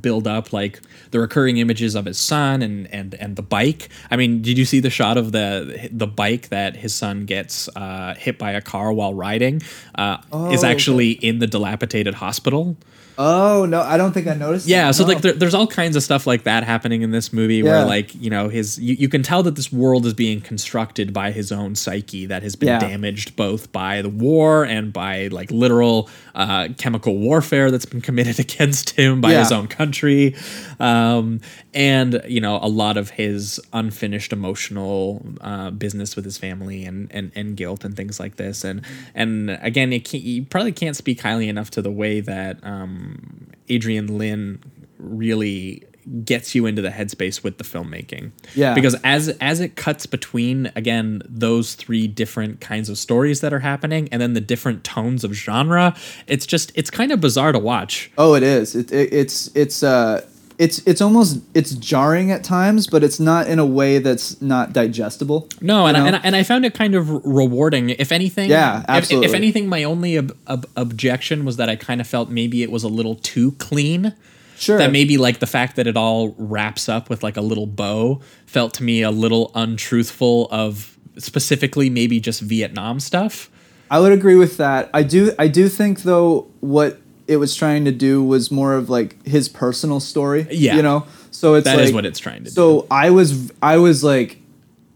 build up like the recurring images of his son and and and the bike. I mean, did you see the shot of the the bike that his son gets uh, hit by a car while riding? Uh, is Oh, actually in the dilapidated hospital. Oh no, I don't think I noticed. Yeah, that. so No. like there, there's all kinds of stuff like that happening in this movie where like you know his you, you can tell that this world is being constructed by his own psyche that has been Yeah. damaged both by the war and by like literal uh, chemical warfare that's been committed against him by his own country, um, and you know a lot of his unfinished emotional uh, business with his family and, and and guilt and things like this and and again it can't, you probably can't speak highly enough to the way that um, Adrian Lyne really gets you into the headspace with the filmmaking. Yeah. Because as as it cuts between again those three different kinds of stories that are happening and then the different tones of genre, it's just it's kind of bizarre to watch. Oh, it is. It, it, it's it's uh it's it's almost it's jarring at times, but it's not in a way that's not digestible. No, and, I, and, I, and I found it kind of rewarding. If anything, Yeah, if- If, anything, my only ob- ob- objection was that I kind of felt maybe it was a little too clean. Sure. That maybe like the fact that it all wraps up with like a little bow felt to me a little untruthful of specifically maybe just Vietnam stuff. I would agree with that. I do I do think though what it was trying to do was more of like his personal story. Yeah. You know? So it's That like, is what it's trying to do. So I was I was like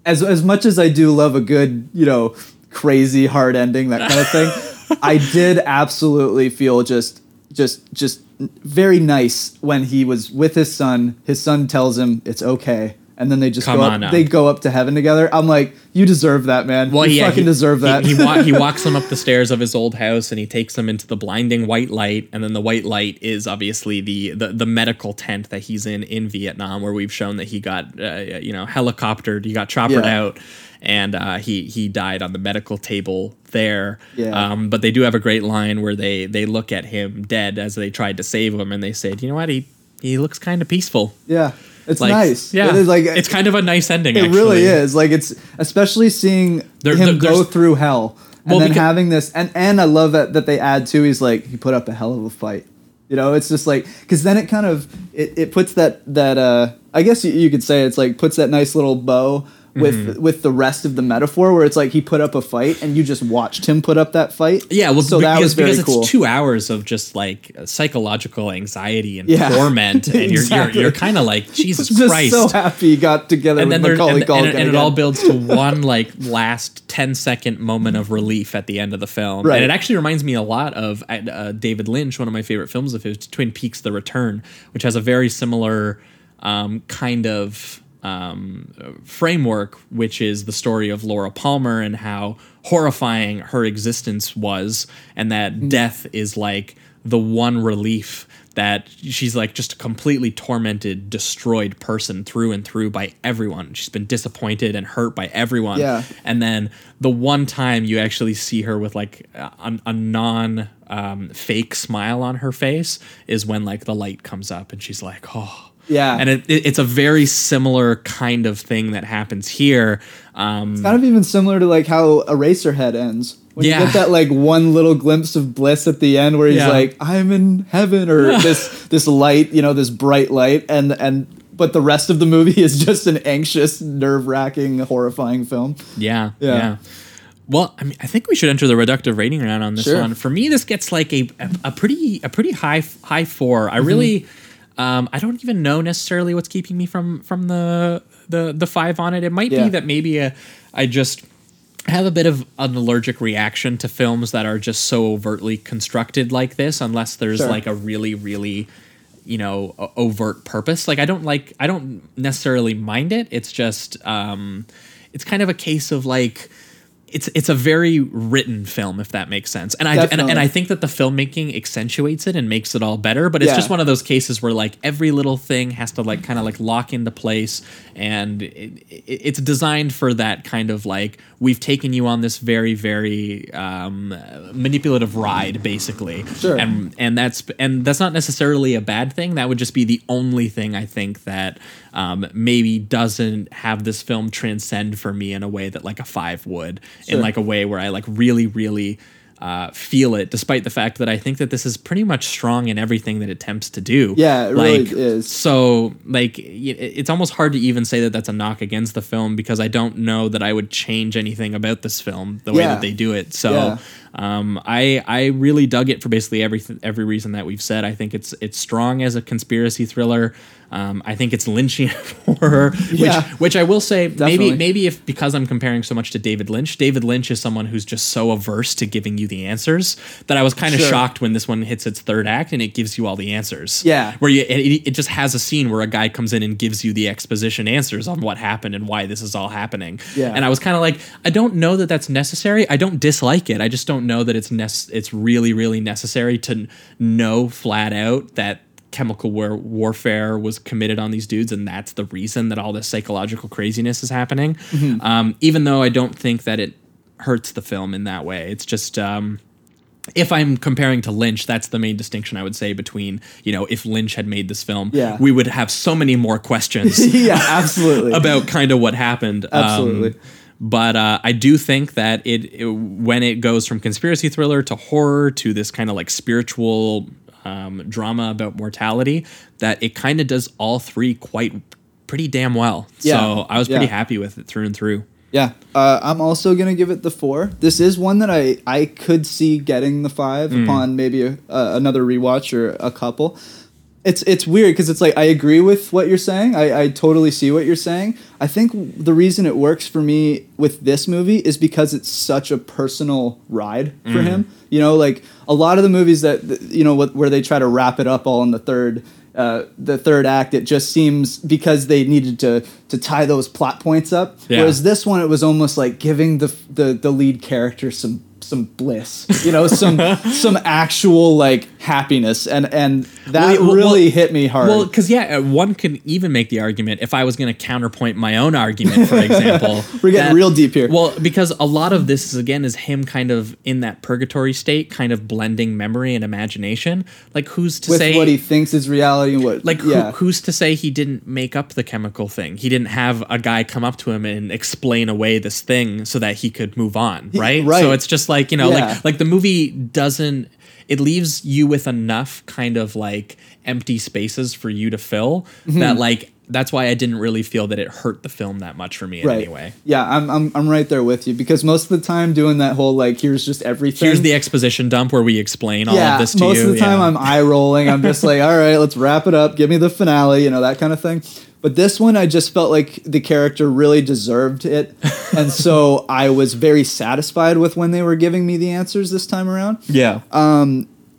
as as much as I do love a good, you know, crazy hard ending, that kind of thing, I did absolutely feel just just just very nice when he was with his son. His son tells him it's okay. And then they just Come go on up, they go up to heaven together. I'm like, you deserve that, man. you yeah, fucking he- deserve that. He, he, wa- he walks them up the stairs of his old house and he takes them into the blinding white light. And then the white light is obviously the, the, the medical tent that he's in in Vietnam, where we've shown that he got, uh, you know, helicoptered, he got choppered Yeah. out. And uh, he he died on the medical table there. Yeah. Um, but they do have a great line where they they look at him dead as they tried to save him, and they said, you know what, he he looks kind of peaceful. Yeah, it's Like, nice. Yeah, it is like it's kind of a nice ending. It actually. really is. Like it's especially seeing There- him there- go through hell and Well, then because- having this and and I love that that they add too. He's like he put up a hell of a fight. You know, it's just like because then it kind of it, it puts that that uh I guess you, you could say it's like puts that nice little bow with Mm-hmm. with the rest of the metaphor where it's like he put up a fight and you just watched him put up that fight. Yeah, well, so because, that was very because cool. it's two hours of just like psychological anxiety and Yeah. torment, and you're you're, you're kind of like Jesus just Christ. so happy he got together and with then there, Macaulay and, Culkin and, and it all builds to one like last 10 second moment of relief at the end of the film Right. and it actually reminds me a lot of uh, david lynch one of my favorite films of his twin peaks the return which has a very similar um, kind of um, framework which is the story of laura palmer and how horrifying her existence was and that Mm. death is like the one relief that she's like just a completely tormented, destroyed person through and through by everyone. She's been disappointed and hurt by everyone. Yeah. And then the one time you actually see her with like a, a non um, fake smile on her face is when like the light comes up and she's like, oh. Yeah. And it, it, it's a very similar kind of thing that happens here. Um, kind of even similar to like how Eraserhead ends. When Yeah. you get that like one little glimpse of bliss at the end where he's Yeah. like, I'm in heaven or this this light, you know, this bright light and and but the rest of the movie is just an anxious, nerve wracking, horrifying film. Yeah, Yeah. yeah. Well, I mean, I think we should enter the reductive rating round on this Sure. one. For me, this gets like a a, a pretty a pretty high high four. Mm-hmm. I really, um, I don't even know necessarily what's keeping me from from the the the five on it. It might Yeah. be that maybe uh I just have a bit of an allergic reaction to films that are just so overtly constructed like this, unless there's Sure. like a really really you know overt purpose like i don't like i don't necessarily mind it it's just um it's kind of a case of like it's it's a very written film if that makes sense and i and, and i think that the filmmaking accentuates it and makes it all better but it's Yeah. just one of those cases where like every little thing has to like kind of like lock into place and it, it, it's designed for that kind of like we've taken you on this very very um manipulative ride basically. Sure. and and that's and that's not necessarily a bad thing. That would just be the only thing i think that um, maybe doesn't have this film transcend for me in a way that like a five would. In like a way where i like really really uh, feel it, despite the fact that I think that this is pretty much strong in everything that it attempts to do. Yeah, it really is. So, like, it's almost hard to even say that that's a knock against the film because I don't know that I would change anything about this film the way that they do it. So, Yeah. Um, I I really dug it for basically every every reason that we've said. I think it's it's strong as a conspiracy thriller. Um, I think it's Lynchian horror, which Yeah. which I will say Definitely. maybe maybe if because I'm comparing so much to David Lynch, David Lynch is someone who's just so averse to giving you the answers that I was kind of Sure. shocked when this one hits its third act and it gives you all the answers. Yeah. where you it, it just has a scene where a guy comes in and gives you the exposition answers on what happened and why this is all happening. Yeah. and I was kind of like, I don't know that that's necessary. I don't dislike it. I just don't know that it's nec- it's really really necessary to know flat out that chemical war- warfare was committed on these dudes and that's the reason that all this psychological craziness is happening Mm-hmm. um, even though i don't think that it hurts the film in that way it's just um, if i'm comparing to lynch that's the main distinction i would say between you know if lynch had made this film Yeah. we would have so many more questions yeah, absolutely. about kind of what happened. Um, Absolutely. But uh, I do think that it, it when it goes from conspiracy thriller to horror to this kind of like spiritual um, drama about mortality, that it kind of does all three quite pretty damn well. Yeah. So I was pretty Yeah. happy with it through and through. Yeah, uh, I'm also gonna give it the four. This is one that I I could see getting the five Mm. upon maybe a, uh, another rewatch or a couple. It's it's weird because it's like I agree with what you're saying. I, I totally see what you're saying. I think the reason it works for me with this movie is because it's such a personal ride for him. You know, like a lot of the movies that you know what- where they try to wrap it up all in the third uh, the third act, it just seems because they needed to to tie those plot points up. Yeah. Whereas this one, it was almost like giving the the, the lead character some some bliss, you know, some some actual like happiness, and and that Well, really well- hit me hard. Well, because yeah, uh, one can even make the argument if I was going to counterpoint my own argument, for example. We're getting real deep here. Well, because a lot of this is again is him kind of in that purgatory state, kind of blending memory and imagination. Like who's to with say what he thinks is reality and what like yeah. who, who's to say he didn't make up the chemical thing? He didn't have a guy come up to him and explain away this thing so that he could move on, right? right. So it's just like you know, Yeah. like like the movie doesn't. It leaves you with enough kind of like empty spaces for you to fill Mm-hmm. that like that's why I didn't really feel that it hurt the film that much for me in any way. Yeah, I'm, I'm I'm right there with you because most of the time doing that whole like here's just everything. Here's the exposition dump where we explain all of this to most you. Most of the time yeah. I'm eye rolling. I'm just like, all right, let's wrap it up. Give me the finale, you know that kind of thing. But this one, I just felt like the character really deserved it, and so I was very satisfied with when they were giving me the answers this time around. yeah.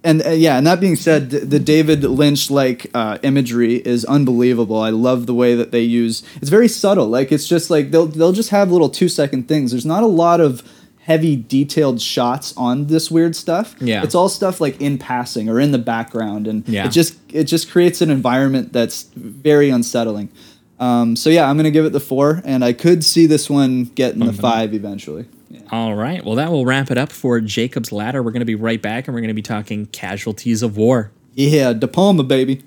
And uh, yeah, and that being said, th- the David Lynch like uh, imagery is unbelievable. I love the way that they use. It's very subtle. Like it's just like they'll they'll just have little two second things. There's not a lot of heavy detailed shots on this weird stuff. Yeah. it's all stuff like in passing or in the background, and Yeah. it just it just creates an environment that's very unsettling. Um, so yeah, I'm gonna give it the four, and I could see this one getting the five eventually. Yeah. All right. Well, that will wrap it up for Jacob's Ladder. We're going to be right back and we're going to be talking casualties of war. Yeah, De Palma, baby.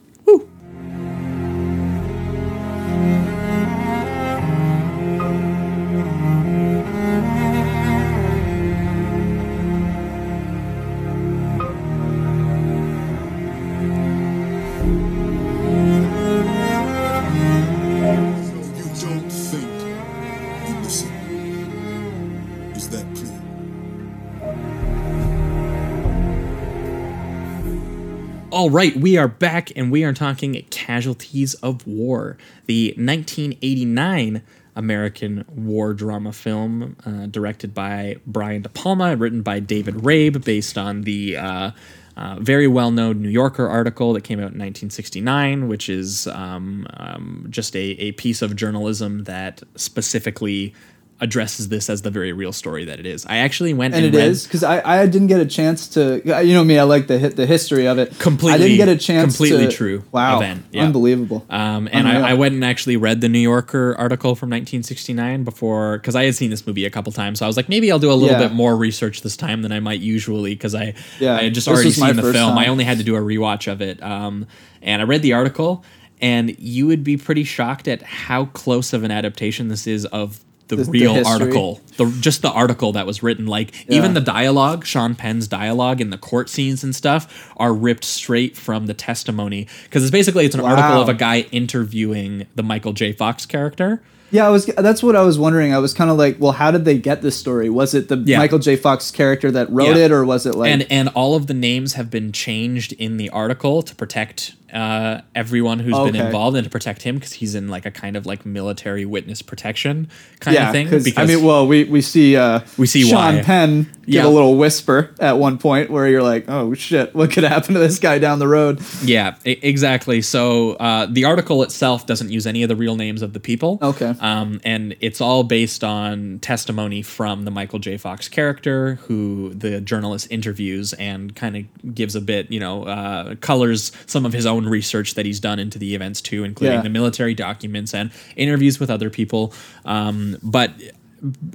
Right, we are back and we are talking Casualties of War, the 1989 American war drama film uh, directed by Brian De Palma, written by David Rabe, based on the uh, uh, very well known New Yorker article that came out in 1969, which is um, um, just a, a piece of journalism that specifically addresses this as the very real story that it is. I actually went and and, it read, is because I, I didn't get a chance to you know me I like the hit the history of it Completely- I didn't get a chance to completely to, true wow event, yeah. unbelievable Um, and Unreal. I, I went and actually read the New Yorker article from 1969 before, because I had seen this movie a couple times. So I was like, maybe I'll do a little Yeah. bit more research this time than I might usually, because I, Yeah, I had just this already seen the film. I only had to do a rewatch of it. Um, and I read the article, and you would be pretty shocked at how close of an adaptation this is of the, The- the real history. article, the just the article that was written. Like Yeah. even the dialogue, Sean Penn's dialogue in the court scenes and stuff are ripped straight from the testimony because it's basically it's an article of a guy interviewing the Michael J. Fox character. Yeah, I was. That's what I was wondering. I was kind of like, well, how did they get this story? Was it the Yeah. Michael J. Fox character that wrote Yeah. it, or was it like? and and all of the names have been changed in the article to protect uh, everyone who's been involved and to protect him because he's in like a kind of like military witness protection kind yeah, of thing. because I mean, well, we we see uh, We see Sean why. Penn give Yeah. a little whisper at one point where you're like, oh shit, what could happen to this guy down the road? yeah, e- exactly. So uh, the article itself doesn't use any of the real names of the people. Okay. Um, and it's all based on testimony from the Michael J. Fox character, who the journalist interviews and kind of gives a bit, you know, uh, colors some of his own research that he's done into the events too, including Yeah. the military documents and interviews with other people. Um, but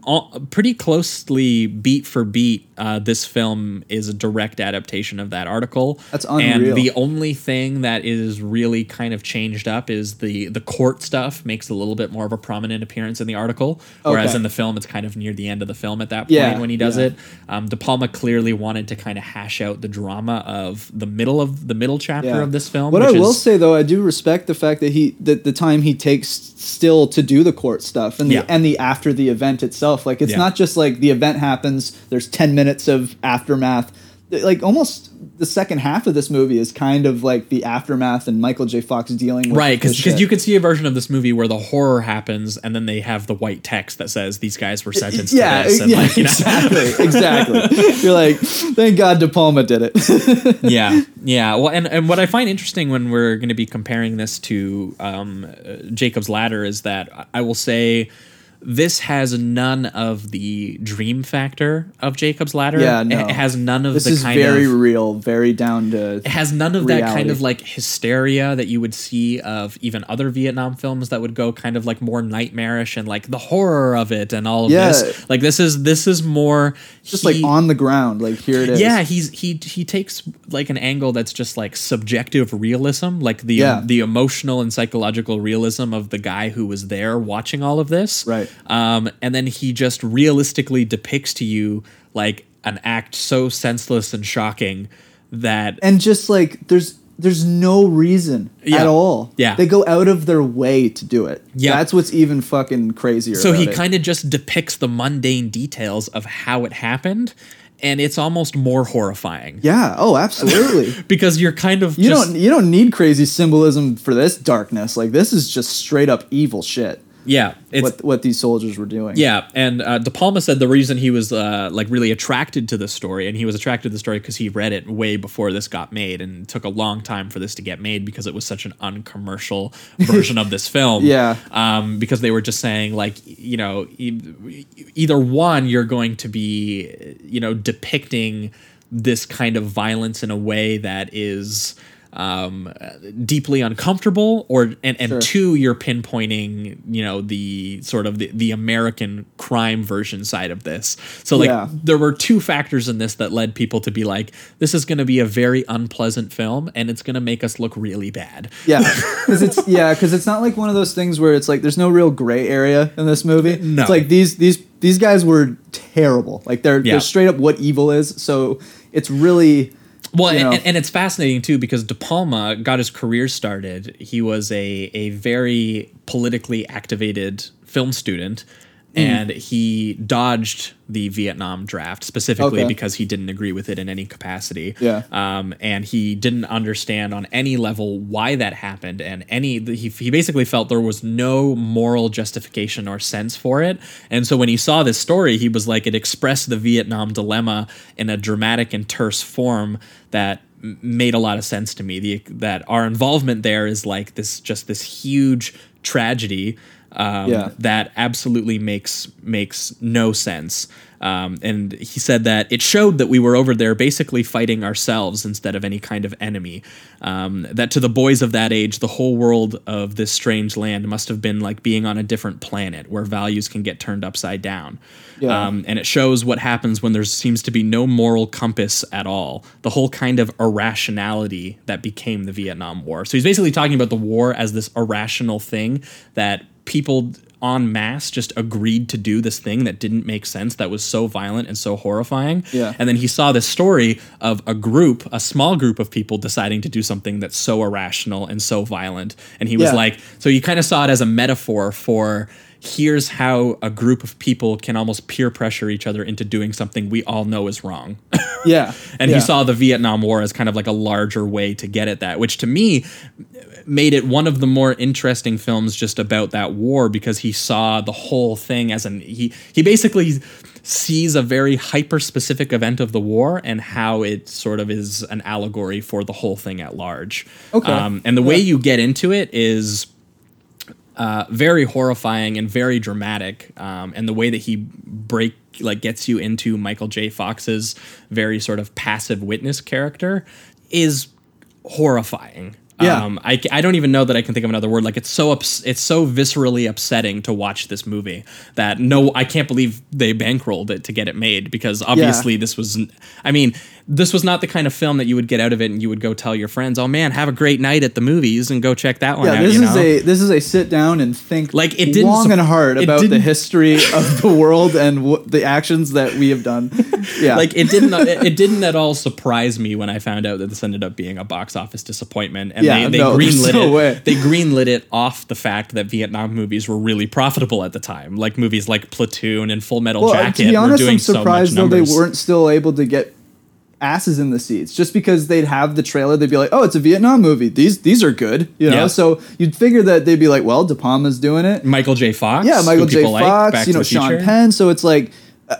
all, pretty closely beat for beat, uh, this film is a direct adaptation of that article. That's unreal. And the only thing that is really kind of changed up is the the court stuff makes a little bit more of a prominent appearance in the article, whereas Okay. in the film it's kind of near the end of the film at that point Yeah, when he does yeah. it. Um, De Palma clearly wanted to kind of hash out the drama of the middle of the middle chapter Yeah. of this film. What I will is- say though, I do respect the fact that he that the time he takes still to do the court stuff and the and the after the event itself. Like it's Yeah. not just like the event happens. There's ten minutes of aftermath. Like almost the second half of this movie is kind of like the aftermath and Michael J. Fox dealing with Right, because you could see a version of this movie where the horror happens and then they have the white text that says these guys were sentenced yeah, to this. And yeah, like, you know, exactly, exactly. You're like, thank God De Palma did it. yeah, yeah. Well, and, and what I find interesting when we're going to be comparing this to um, uh, Jacob's Ladder is that I will say this has none of the dream factor of Jacob's Ladder. Yeah, It- no. It has none of this the is kind very of real, very down to. it has none of that kind of like hysteria that you would see of even other Vietnam films that would go kind of like more nightmarish and like the horror of it and all of Yeah. this. Like this is this is more just he- like on the ground, like here it is. yeah, he's he he takes like an angle that's just like subjective realism, like the Yeah. the emotional and psychological realism of the guy who was there watching all of this. Right. Um, and then he just realistically depicts to you like an act so senseless and shocking that and just like there's there's no reason Yeah. at all. Yeah. they go out of their way to do it. Yeah. that's what's even fucking crazier. So he kind of just depicts the mundane details of how it happened, and it's almost more horrifying. yeah. Oh, absolutely. Because you're kind of you don't you don't need crazy symbolism for this darkness. Like this is just straight up evil shit. Yeah, it's what what these soldiers were doing. Yeah, and uh, De Palma said the reason he was uh, like really attracted to the story, and he was attracted to the story because he read it way before this got made, and it took a long time for this to get made because it was such an uncommercial version of this film. Yeah. um, because they were just saying like you know e- either one you're going to be you know depicting this kind of violence in a way that is um, deeply uncomfortable or and, and Sure. two you're pinpointing you know the sort of the, the american crime version side of this so like Yeah. there were two factors in this that led people to be like this is going to be a very unpleasant film and it's going to make us look really bad Yeah, because it's yeah, because it's not like one of those things where it's like there's no real gray area in this movie. No. it's like these these these guys were terrible. Like they're Yeah. they're straight up what evil is. So it's really Well, you and, know. and, and it's fascinating too because De Palma got his career started. He was a a very politically activated film student, Mm. and he dodged the Vietnam draft specifically Okay. because he didn't agree with it in any capacity. Yeah. Um, and he didn't understand on any level why that happened, and any he he basically felt there was no moral justification or sense for it. And so when he saw this story, he was like, it expressed the Vietnam dilemma in a dramatic and terse form that made a lot of sense to me. The that our involvement there is like this just this huge tragedy um, Yeah. that absolutely makes makes no sense. Um, and he said that it showed that we were over there basically fighting ourselves instead of any kind of enemy. Um, that to the boys of that age, the whole world of this strange land must have been like being on a different planet where values can get turned upside down. Yeah. Um, and it shows what happens when there seems to be no moral compass at all. The whole kind of irrationality that became the Vietnam War. So he's basically talking about the war as this irrational thing that people en masse just agreed to do this thing that didn't make sense, that was so violent and so horrifying. Yeah. And then he saw this story of a group, a small group of people deciding to do something that's so irrational and so violent. And he was Yeah. like, so you kind of saw it as a metaphor for here's how a group of people can almost peer pressure each other into doing something we all know is wrong. Yeah. and yeah. he saw the Vietnam War as kind of like a larger way to get at that, which to me made it one of the more interesting films just about that war because he saw the whole thing as an he he basically sees a very hyper specific event of the war and how it sort of is an allegory for the whole thing at large. Okay. Um, and the way you get into it is uh, very horrifying and very dramatic. Um, and the way that he break like gets you into Michael J. Fox's very sort of passive witness character is horrifying. Yeah. Um, I, I don't even know that I can think of another word. Like it's so ups- it's so viscerally upsetting to watch this movie that no, I can't believe they bankrolled it to get it made because obviously this was, I mean, this was not the kind of film that you would get out of it and you would go tell your friends, oh man, have a great night at the movies and go check that one Yeah, out. this you is know? a this is a sit down and think Like, it didn't long sup- and hard about the history of the world and what the actions that we have done. Yeah, like it didn't it, it didn't at all surprise me when I found out that this ended up being a box office disappointment and Yeah, they, they no, greenlit no it way. they greenlit it off the fact that Vietnam movies were really profitable at the time like movies like Platoon and Full Metal well, Jacket to be honest, were doing I'm surprised so though numbers. they weren't still able to get asses in the seats just because they'd have the trailer they'd be like oh it's a vietnam movie these these are good you know Yeah. so you'd figure that they'd be like well de palma's doing it Michael J. Fox yeah michael j people like, fox you know sean Future. penn so it's like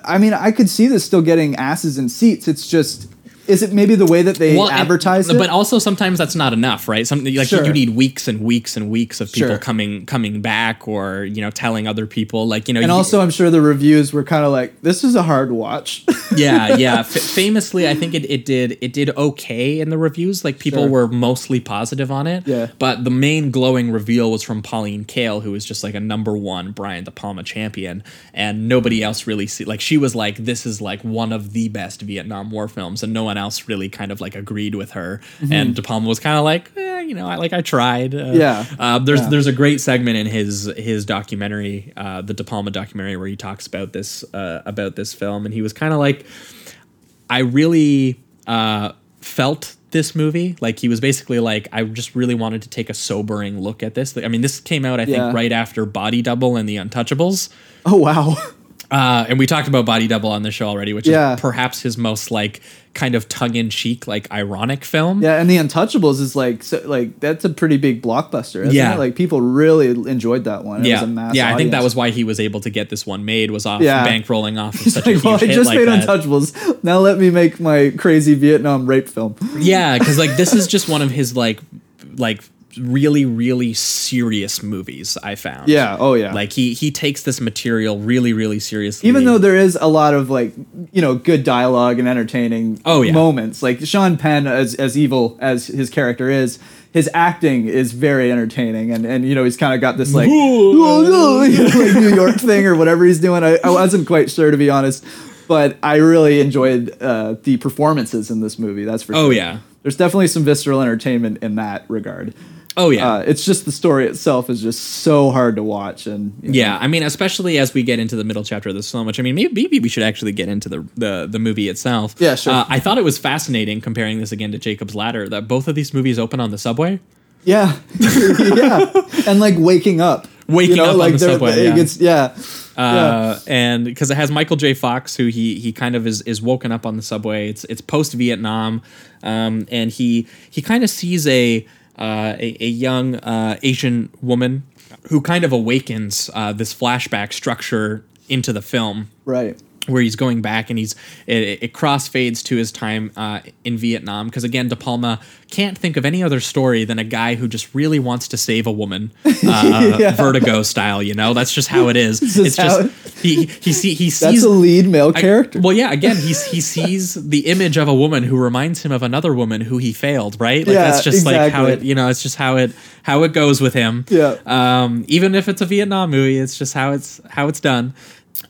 i mean i could see this still getting asses in seats it's just is it maybe the way that they Well, and- advertise it but also sometimes that's not enough, right? Something like Sure. you need weeks and weeks and weeks of people Sure. coming coming back, or you know, telling other people, like you know, and you- also i'm sure the reviews were kind of like this is a hard watch yeah, yeah. F- famously, I think it, it did it did okay in the reviews. Like people Sure. were mostly positive on it. Yeah. But the main glowing reveal was from Pauline Kael, who was just like a number one Brian De Palma champion, and nobody else really see like she was like this is like one of the best Vietnam War films, and no one else really kind of like agreed with her. And De Palma was kind of like, eh, you know, I like I tried. Uh, Mm-hmm. Yeah. Uh, there's Yeah. there's a great segment in his his documentary, uh, the De Palma documentary, where he talks about this uh, about this film, and he was kind of like, I really uh, felt this movie. Like he was basically like, I just really wanted to take a sobering look at this. I mean, this came out I think Yeah. right after Body Double and The Untouchables. oh wow Uh, and we talked about Body Double on the show already, which Yeah. is perhaps his most like kind of tongue in cheek, like ironic film. Yeah, and the Untouchables is like so, like that's a pretty big blockbuster. Isn't Yeah. it? like people really enjoyed that one. It yeah, was a mass yeah. I think that was why he was able to get this one made. Was off Yeah. bankrolling off of such like, a huge well, I just like made that. Untouchables. Now let me make my crazy Vietnam rape film. Yeah, because like this is just one of his like like really really serious movies. I found. Yeah. Oh yeah. Like he he takes this material really really seriously. even though there is a lot of like you know good dialogue and entertaining Oh, yeah. moments like Sean Penn as as evil as his character is his acting is very entertaining and and you know he's kind of got this like, like New York thing or whatever he's doing I, I wasn't quite sure to be honest but I really enjoyed uh, the performances in this movie that's for Oh, sure yeah. there's definitely some visceral entertainment in that regard Oh yeah. uh, it's just the story itself is just so hard to watch and you know, Yeah, I mean, especially as we get into the middle chapter of this film, which I mean, maybe, maybe we should actually get into the the, the movie itself. Yeah, sure. Uh, I thought it was fascinating comparing this again to Jacob's Ladder that both of these movies open on the subway. Yeah, yeah, and like waking up, Waking up on the subway, yeah. gets- yeah, Uh, and because it has Michael J. Fox, who he he kind of is is woken up on the subway. It's it's post Vietnam, um, and he he kind of sees a uh, a, a young uh, Asian woman who kind of awakens uh, this flashback structure into the film right. Where he's going back and he's it, it crossfades to his time uh, in Vietnam because again De Palma can't think of any other story than a guy who just really wants to save a woman, uh, Yeah. Vertigo style. You know, that's just how it is. just it's just how- he he see he sees That's a lead male I- character. well, yeah. Again, he's he sees the image of a woman who reminds him of another woman who he failed. Right? Like Yeah, that's just like how it. exactly. You know, it's just how it how it goes with him. Yeah. Um, even if it's a Vietnam movie, it's just how it's how it's done.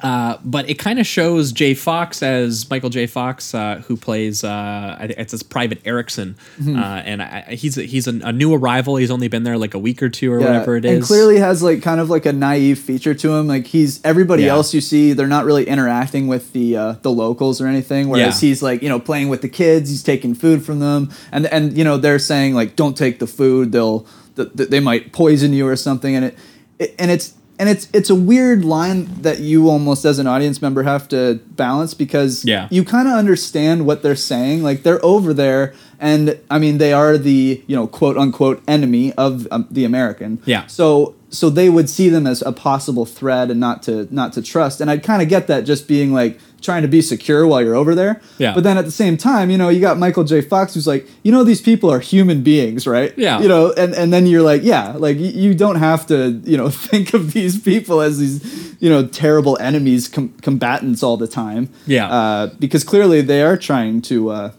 Uh, but it kind of shows Jay Fox as Michael J. Fox, uh, who plays uh, I think it's his Private Eriksson, Mhm. uh, and I, I- he's a, he's a, a new arrival. He's only been there like a week or two or Yeah, whatever it is, and clearly has like kind of like a naive feature to him. Like he's everybody Yeah. else you see, they're not really interacting with the uh, the locals or anything. Whereas Yeah. he's like you know playing with the kids, he's taking food from them, and and you know they're saying like don't take the food, they'll th- th- they might poison you or something, and it, it and it's. And it's it's a weird line that you almost as an audience member have to balance because Yeah. you kind of understand what they're saying. Like they're over there, and I mean they are the you know quote unquote enemy of um, the American. Yeah. So so they would see them as a possible threat and not to not to trust. And I'd kind of get that just being like trying to be secure while you're over there. Yeah. But then at the same time, you know, you got Michael J. Fox who's like, you know, these people are human beings, right? Yeah. You know, and and then you're like, yeah, like you don't have to, you know, think of these people as these, you know, terrible enemies, com- combatants all the time. Yeah. Uh, because clearly they are trying to. Uh,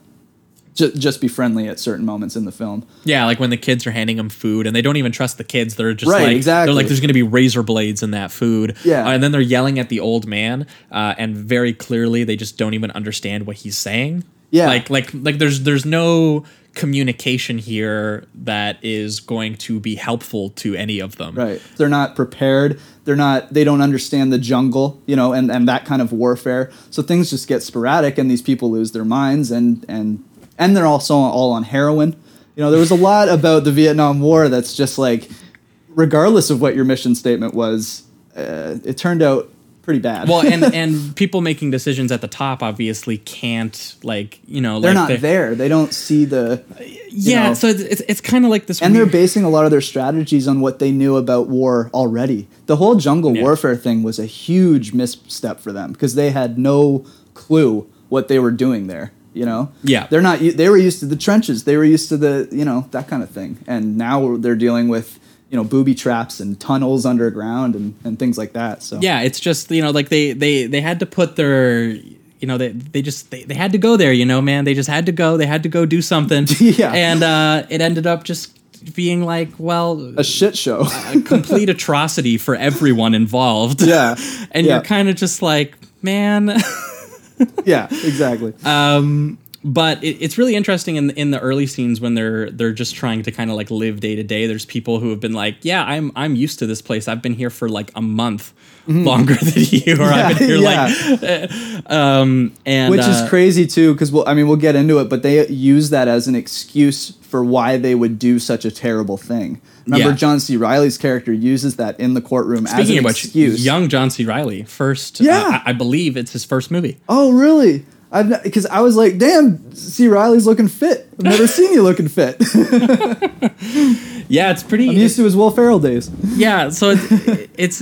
ju- just be friendly at certain moments in the film. Yeah, like when the kids are handing them food and they don't even trust the kids. They're just Right, like exactly. they're like there's going to be razor blades in that food. Yeah. Uh, and then they're yelling at the old man uh, and very clearly they just don't even understand what he's saying. Yeah. Like like like there's there's no communication here that is going to be helpful to any of them. Right. They're not prepared. They're not they don't understand the jungle, you know, and, and that kind of warfare. So things just get sporadic and these people lose their minds and and and they're also all on heroin. You know, there was a lot about the Vietnam War that's just like regardless of what your mission statement was, uh, it turned out pretty bad. Well, and and people making decisions at the top obviously can't like, you know, they're like not the- there. They don't see the Yeah, know. so it's it's, it's kind of like this and they're basing a lot of their strategies on what they knew about war already. The whole jungle Yeah. warfare thing was a huge misstep for them because they had no clue what they were doing there. You know, Yeah. they're not. They were used to the trenches. They were used to the you know that kind of thing. And now they're dealing with you know booby traps and tunnels underground and, and things like that. So yeah it's just you know like they they they had to put their you know they, they just they, they had to go there you know man they just had to go they had to go do something Yeah. and uh it ended up just being like well a shit show. a complete atrocity for everyone involved yeah, and Yeah. you're kind of just like man yeah, exactly. um but it, it's really interesting in in the early scenes when they're they're just trying to kind of like live day to day. There's people who have been like, "Yeah, I'm I'm used to this place. I've been here for like a month Mhm. longer than you, or I've been here like." um, and Which uh, is crazy too, because we'll, I mean, we'll get into it, but they use that as an excuse for why they would do such a terrible thing. Remember, Yeah. John C. Reilly's character uses that in the courtroom as an of which, excuse. young John C. Reilly, first, Yeah. uh, I, I believe it's his first movie. oh, really? I've because I was like, damn, C. Reilly's looking fit. I've never seen you looking fit. Yeah, it's pretty. I'm used to his Will Ferrell days. yeah so it's it's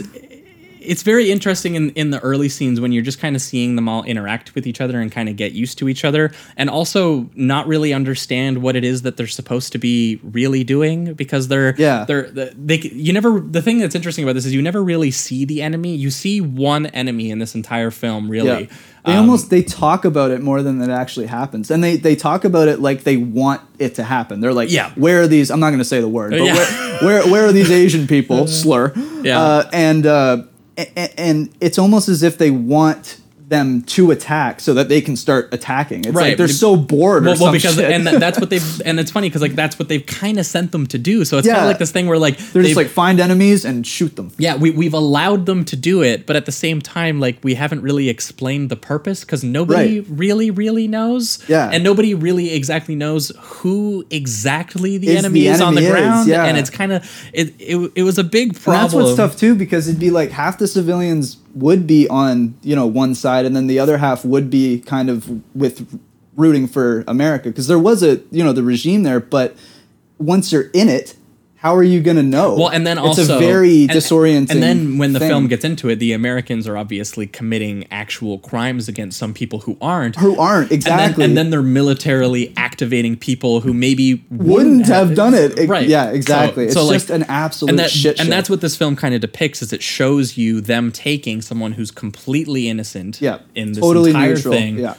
it's very interesting in, in the early scenes when you're just kind of seeing them all interact with each other and kind of get used to each other and also not really understand what it is that they're supposed to be really doing because they're Yeah. they're they you never the thing that's interesting about this is you never really see the enemy you see one enemy in this entire film really Yeah. They Um, almost they talk about it more than it actually happens, and they they talk about it like they want it to happen. They're like, Yeah. where are these? I'm not going to say the word, but Yeah. where, where where are these Asian people? Slur. Yeah. Uh, and uh, and, it's almost as if they want them to attack so that they can start attacking. It's Right. like they're so bored. or well, well because shit. and that's what they've and it's funny because like that's what they've kind of sent them to do so it's kind Yeah. of like this thing where like they're just like find enemies and shoot them. Yeah, we, we've allowed them to do it, but at the same time, like we haven't really explained the purpose because nobody Right. really, really knows. Yeah. And nobody really exactly knows who exactly the Is enemy the is on the is, ground. yeah. And it's kind of, it, it, it was a big problem. And that's what's tough too, because it'd be like half the civilians would be on you know one side, and then the other half would be kind of with rooting for America, because there was a you know the regime there, but once you're in it, how are you going to know? Well, and then also it's a very and- disorienting. And then when the thing. film gets into it, the Americans are obviously committing actual crimes against some people who aren't. who aren't And then, exactly and then they're militarily activating people who maybe wouldn't have done it. It- Right. Yeah, exactly. So- it's so, like- just an absolute and that, shit show. And that's what this film kind of depicts is it shows you them taking someone who's completely innocent Yeah, in this totally entire neutral, thing. yeah.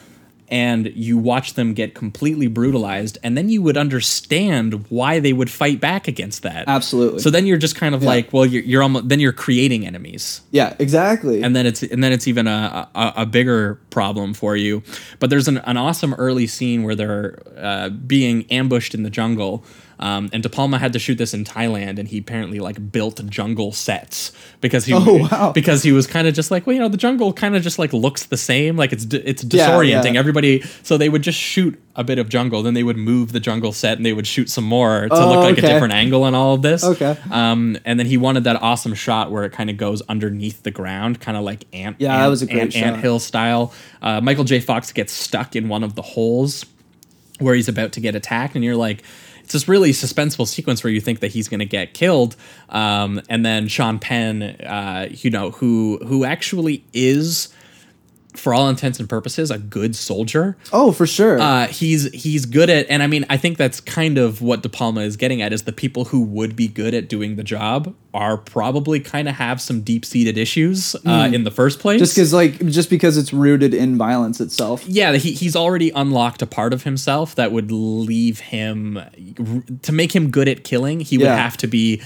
And you watch them get completely brutalized and then you would understand why they would fight back against that Absolutely. so then you're just kind of Yeah. like well you're, you're almost then you're creating enemies Yeah, exactly. and then it's and then it's even a, a, a bigger problem for you. But there's an, an awesome early scene where they're uh, being ambushed in the jungle. Um, and De Palma had to shoot this in Thailand, and he apparently like built jungle sets because he Oh, wow. because he was kind of just like well you know the jungle kind of just like looks the same like it's it's disorienting yeah. everybody so they would just shoot a bit of jungle then they would move the jungle set and they would shoot some more to Oh, look like okay. a different angle and all of this Okay. um, and then he wanted that awesome shot where it kind of goes underneath the ground kind of like ant Yeah, that was a great ant, ant hill style. Uh, Michael J. Fox gets stuck in one of the holes where he's about to get attacked, and you're like, it's this really suspenseful sequence where you think that he's going to get killed, um, and then Sean Penn, uh, you know, who who actually is. For all intents and purposes, a good soldier. oh, for sure. Uh, he's he's good at, and I mean, I think that's kind of what De Palma is getting at: is the people who would be good at doing the job are probably kind of have some deep seated issues uh, in the first place. Just because, like, just because it's rooted in violence itself. yeah, he, he's already unlocked a part of himself that would leave him to make him good at killing. He would have to be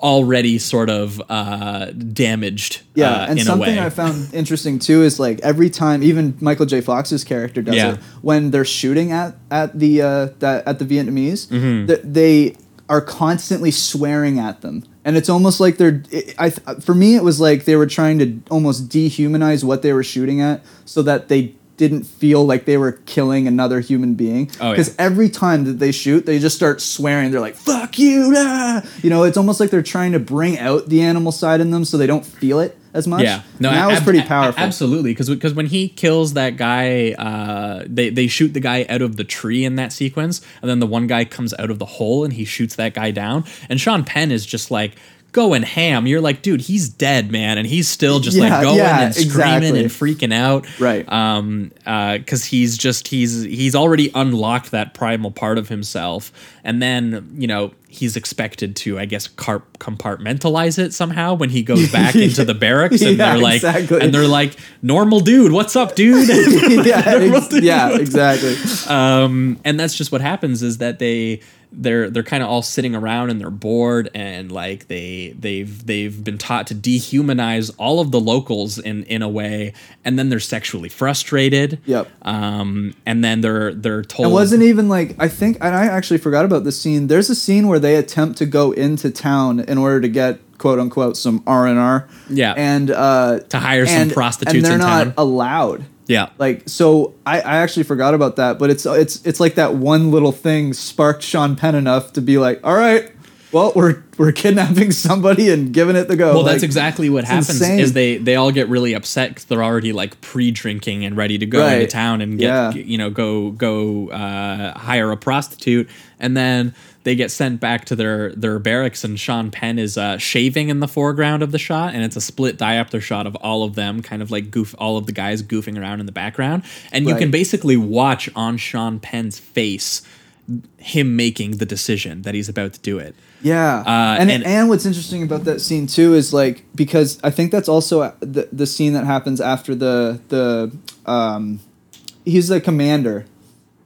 already sort of uh, damaged. Yeah, uh, and in something a way. I found interesting too is like every time, even Michael J. Fox's character does Yeah. it when they're shooting at at the uh, that at the Vietnamese, Mm-hmm. that they are constantly swearing at them, and it's almost like they're. It, I for me, it was like they were trying to almost dehumanize what they were shooting at, so that they didn't feel like they were killing another human being. Oh, yeah. Because every time that they shoot, they just start swearing. They're like, "Fuck you!" ah!" You know, it's almost like they're trying to bring out the animal side in them, so they don't feel it as much. Yeah, no, that was pretty powerful. Absolutely, because because when he kills that guy, uh, they they shoot the guy out of the tree in that sequence, and then the one guy comes out of the hole and he shoots that guy down. And Sean Penn is just like going ham. You're like, dude, he's dead, man, and he's still just Yeah, like going yeah, and screaming exactly. and freaking out, Right. Um, uh, because he's just he's he's already unlocked that primal part of himself, and then you know he's expected to, I guess, carp- compartmentalize it somehow when he goes back into the barracks, and Yeah, they're like, exactly. and they're like, normal dude, what's up, dude? yeah, ex- yeah, exactly. um, and that's just what happens is that they they're they're kind of all sitting around and they're bored and like they they've they've been taught to dehumanize all of the locals in in a way and then they're sexually frustrated Yep. um and then they're they're told It wasn't even like I think, and I actually forgot about this scene. There's a scene where they attempt to go into town in order to get quote unquote some R and R. Yeah. and uh, To hire some and- prostitutes and they're in not town. allowed. Yeah Like so, I, I actually forgot about that, but it's it's it's like that one little thing sparked Sean Penn enough to be like, all right, well, we're we're kidnapping somebody and giving it the go. well Like, that's exactly what happens insane. is they they all get really upset because they're already like pre-drinking and ready to go into town and get Yeah. you know go go uh, hire a prostitute and then they get sent back to their their barracks and Sean Penn is uh, shaving in the foreground of the shot and it's a split diopter shot of all of them kind of like goof all of the guys goofing around in the background. And you can basically watch on Sean Penn's face him making the decision that he's about to do it. Yeah, Uh, and, and- and what's interesting about that scene too is like because I think that's also the the scene that happens after the the um, he's the commander.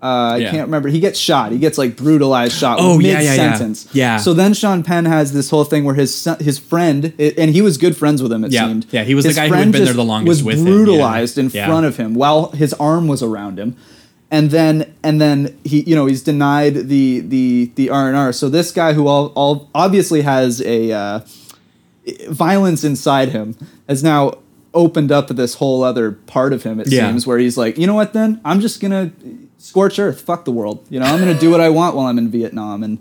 Uh, I can't remember. He gets shot. He gets like brutalized shot. Oh, yeah, mid yeah, yeah. sentence. Yeah. So then Sean Penn has this whole thing where his son, his friend and he was good friends with him. It Yeah. seemed. Yeah, he was the guy who had been there the longest Was with him, yeah. brutalized in Yeah. front of him while his arm was around him and then and then he you know he's denied the the the R and R. So this guy who all, all obviously has a uh, violence inside him has now opened up this whole other part of him. It Yeah. seems where he's like, you know what? Then I'm just gonna scorch earth, fuck the world. You know, I'm gonna do what I want while I'm in Vietnam and.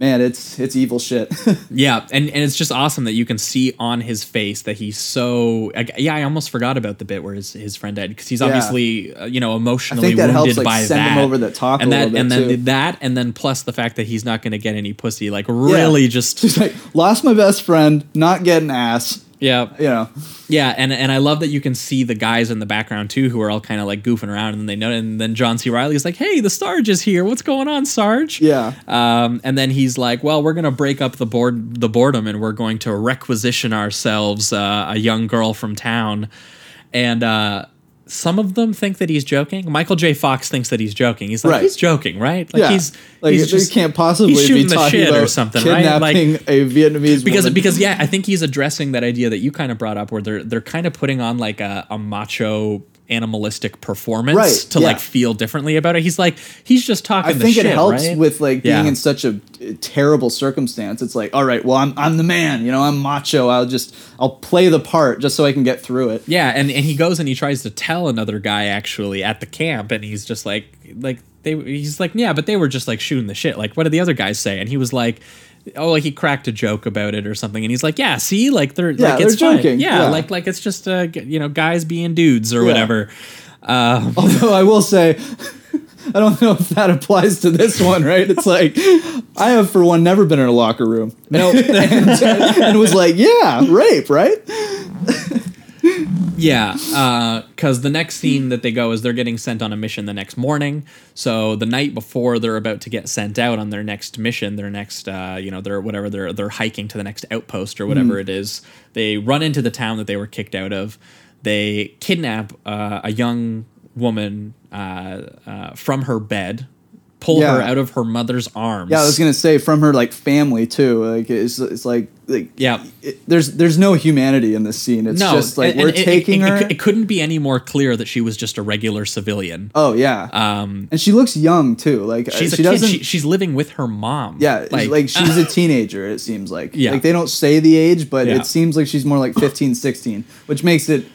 Man, it's it's evil shit. Yeah, and, and it's just awesome that you can see on his face that he's so. I- Yeah, I almost forgot about the bit where his, his friend died because he's Yeah. obviously uh, you know emotionally that wounded helps, like, by send him over the top a and that little bit, and then too. that and then plus the fact that he's not going to get any pussy. Like really, just Just like lost my best friend, not getting ass. Yeah, You know, yeah, and and I love that you can see the guys in the background too who are all kind of like goofing around, and they know. And then John C. Reilly is like, "Hey, the Sarge is here. What's going on, Sarge?" Yeah. Um, and then he's like, "Well, we're gonna break up the board, the boredom, and we're going to requisition ourselves uh, a young girl from town." And uh, some of them think that he's joking. Michael J. Fox thinks that he's joking. He's like, Right. he's joking, right? Like yeah, he's like he's they can't possibly he's shooting be the talking shit about or something, right? kidnapping Like a Vietnamese because woman. because yeah, I think he's addressing that idea that you kind of brought up, where they're they're kind of putting on like a, a macho animalistic performance Right, to yeah. like feel differently about it. He's like he's just talking. I the think it helps right? with like Yeah. being in such a uh, terrible circumstance. It's like, all right, well, I'm I'm the man, you know, I'm macho. I'll just I'll play the part just so I can get through it. Yeah, and, and he goes and he tries to tell another guy actually at the camp, and he's just like like they he's like yeah, but they were just like shooting the shit. Like what did the other guys say? And he was like. Oh, like he cracked a joke about it or something, and he's like, "Yeah, see, like they're Yeah, like it's they're joking, Yeah, yeah. like like it's just uh, you know guys being dudes or Yeah. whatever." Um, Although I will say, I don't know if that applies to this one, right? It's like I have, for one, never been in a locker room. No, and, and was like, yeah, rape, right? Yeah, because the next scene that they go is they're getting sent on a mission the next morning. So the night before they're about to get sent out on their next mission, their next, uh, you know, their whatever they're they're hiking to the next outpost or whatever Mm. it is. They run into the town that they were kicked out of. They kidnap uh, a young woman uh, uh, from her bed, pull her out of her mother's arms. Yeah, I was gonna say from her like family too. Like it's it's like like Yeah. it, there's there's no humanity in this scene. It's just like and- we're and taking it, her. It, it couldn't be any more clear that she was just a regular civilian. oh yeah, Um, and she looks young too. Like she's uh, a she doesn't. She, she's living with her mom. yeah, like, she's a teenager. It seems like. Yeah. Like they don't say the age, but Yeah. it seems like she's more like 15, 16, which makes it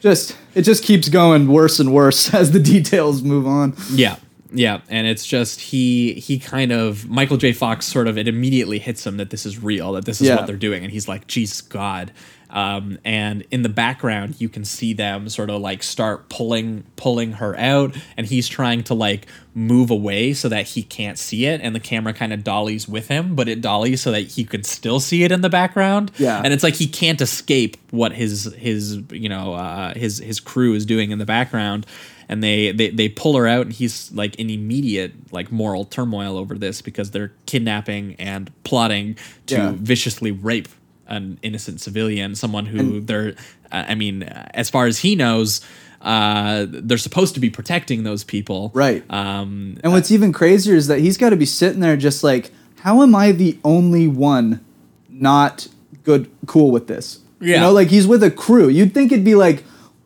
just it just keeps going worse and worse as the details move on. yeah, yeah, and it's just he he kind of Michael J. Fox sort of it immediately hits him that this is real, that this is Yeah. what they're doing, and he's like, Jesus God. Um, and in the background, you can see them sort of like start pulling pulling her out, and he's trying to like move away so that he can't see it, and the camera kind of dollies with him, but it dollies so that he can still see it in the background. Yeah. and it's like he can't escape what his his you know uh, his his crew is doing in the background and they, they they pull her out and he's like in immediate like moral turmoil over this because they're kidnapping and plotting to Yeah. viciously rape an innocent civilian someone who they're uh, i mean uh, as far as he knows uh, they're supposed to be protecting those people Right. um And what's even crazier is that he's got to be sitting there just like, how am I the only one not good, cool with this? You Yeah. know, like he's with a crew. You'd think it'd be like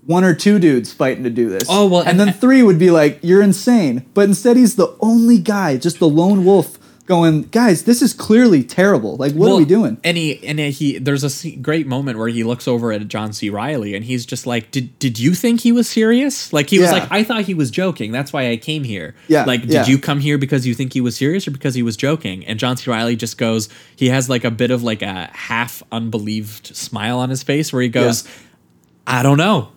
one or two dudes fighting to do this. Oh, well, and, and- then three would be like, you're insane. But instead, he's the only guy, just the lone wolf, going, guys, this is clearly terrible. Like, what are we doing? And he and he there's a great moment where he looks over at John C. Reilly and he's just like, "Did did you think he was serious?" Like he was like, "I thought he was joking. That's why I came here." Yeah, Like, did yeah. you come here because you think he was serious or because he was joking? And John C. Reilly just goes, he has like a bit of like a half unbelieved smile on his face where he goes, "I don't know."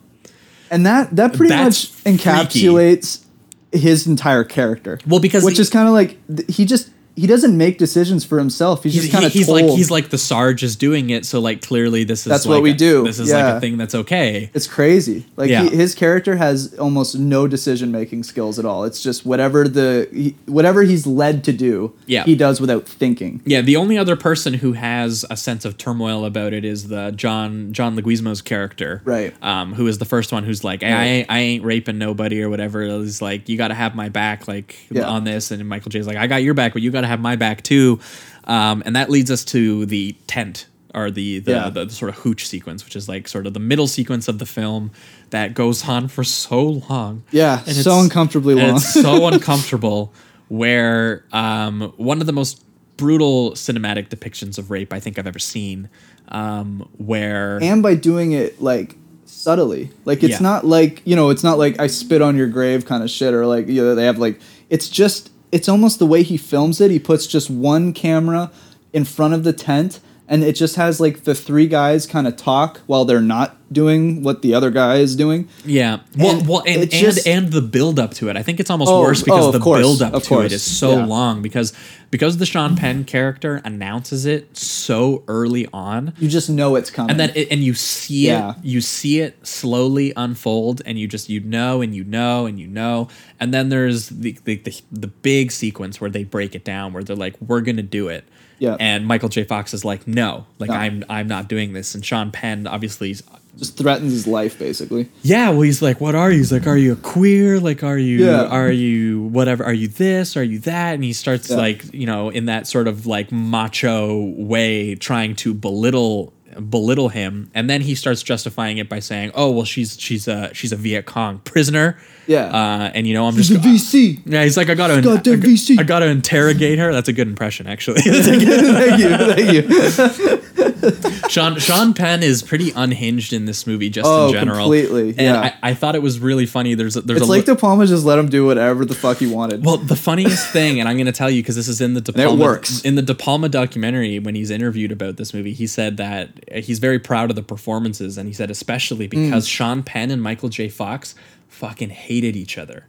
And that that pretty That's much encapsulates his entire character. Well, because which is kind of like th- he just he doesn't make decisions for himself. He's, He's, just kind of he's told. like he's like the Sarge is doing it, so like clearly this is That's like what we a- do, This is like a thing that's okay. It's crazy. Like Yeah. he, his character has almost no decision making skills at all. It's just whatever the he, whatever he's led to do. Yeah. he does without thinking. Yeah, the only other person who has a sense of turmoil about it is the John John Leguizamo's character, Right. Um, who is the first one who's like, I, I, ain't, I ain't raping nobody or whatever. He's like, you got to have my back, like Yeah. on this. And Michael J's like, I got your back, but you got to have my back too. Um, and that leads us to the tent or the the, Yeah. the sort of hooch sequence, which is like sort of the middle sequence of the film that goes on for so long. Yeah, And so uncomfortably long. It's so uncomfortable. Where um, one of the most brutal cinematic depictions of rape I think I've ever seen. Um, where and by doing it like subtly like it's Yeah. not like you know it's not like i spit on your grave kind of shit or like you know they have like it's just it's almost the way he films it. He puts just one camera in front of the tent and it just has like the three guys kind of talk while they're not doing what the other guy is doing Yeah. Well, And well, and and, just- and the build up to it. I think it's almost Oh, worse because oh, the course, build up to course, it is so yeah. long because because the Sean Penn character announces it so early on. you just know it's coming And then it, and you see Yeah. it, you see it slowly unfold, and you just you know and you know and you know, and then there's the the, the, the big sequence where they break it down, where they're like, "We're gonna do it," Yeah. and Michael J. Fox is like, "No, like No. I'm I'm not doing this," and Sean Penn obviously Just threatens his life, basically. Yeah, well, he's like, "What are you?" He's like, "Are you a queer? Like, are you? Yeah. Are you whatever? Are you this? Are you that?" And he starts Yeah. like, you know, in that sort of like macho way, trying to belittle belittle him, and then he starts justifying it by saying, "Oh, well, she's she's a she's a Viet Cong prisoner." Yeah. uh, and you know, I'm He's just a VC. Yeah, he's like, I gotta, Goddamn I, VC. I gotta interrogate her. That's a good impression, actually. thank you, thank you. Sean Sean Penn is pretty unhinged in this movie, just Oh, in general. completely, And yeah. I, I thought it was really funny. There's a, there's It's a like li- De Palma just let him do whatever the fuck he wanted. well, the funniest thing, and I'm going to tell you because this is in the De And it works. in the De Palma documentary when he's interviewed about this movie. He said that he's very proud of the performances, and he said especially because Mm. Sean Penn and Michael J. Fox fucking hated each other.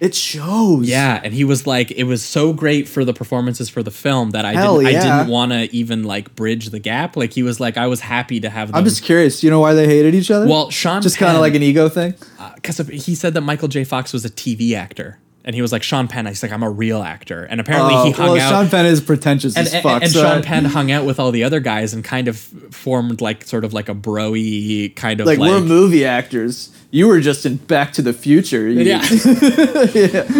It shows. Yeah, and he was like, it was so great for the performances for the film that I Hell didn't, I didn't want to even like bridge the gap. Like he was like, I was happy to have them. I'm just curious. Do you know why they hated each other? Well, Sean just kind of like an ego thing. Uh, because he said that Michael J. Fox was a TV actor, and he was like Sean Penn. He's like, I'm a real actor, and apparently Oh, he hung well, out. Sean Penn is pretentious and, as and, fuck. and so Sean Penn hung out with all the other guys and kind of formed like sort of like a broy kind of like, like, we're movie actors. You were just in Back to the Future. You- Yeah.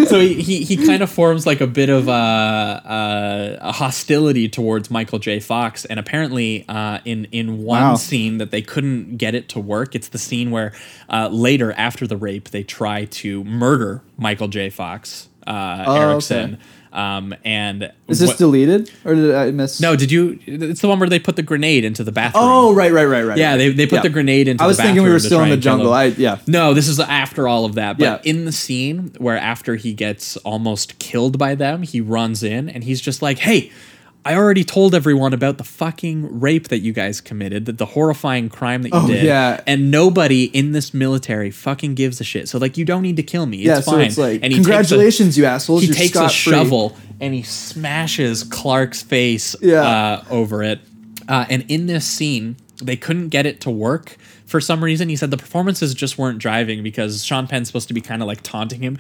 So he, he, he kind of forms like a bit of a, a, a hostility towards Michael J. Fox, and apparently uh, in in one Wow. scene that they couldn't get it to work. It's the scene where uh, later after the rape they try to murder Michael J. Fox uh, Oh, Eriksson. okay. Um, and Is this deleted or did I miss? no? Did you? It's the one where they put the grenade into the bathroom. Oh, right, right, right, right. Yeah, they, they put Yeah. the grenade into I was thinking we were still in the jungle. I yeah. No, this is after all of that. But Yeah. in the scene where after he gets almost killed by them, he runs in and he's just like, "Hey, I already told everyone about the fucking rape that you guys committed, that the horrifying crime that you Oh, did, yeah. and nobody in this military fucking gives a shit. So like, you don't need to kill me. It's Yeah, so fine." it's like, and he takes a- congratulations, you assholes. he You're takes a scot-free." shovel and he smashes Clark's face Yeah. uh, over it. Uh, and in this scene, they couldn't get it to work for some reason. He said the performances just weren't driving because Sean Penn's supposed to be kind of like taunting him,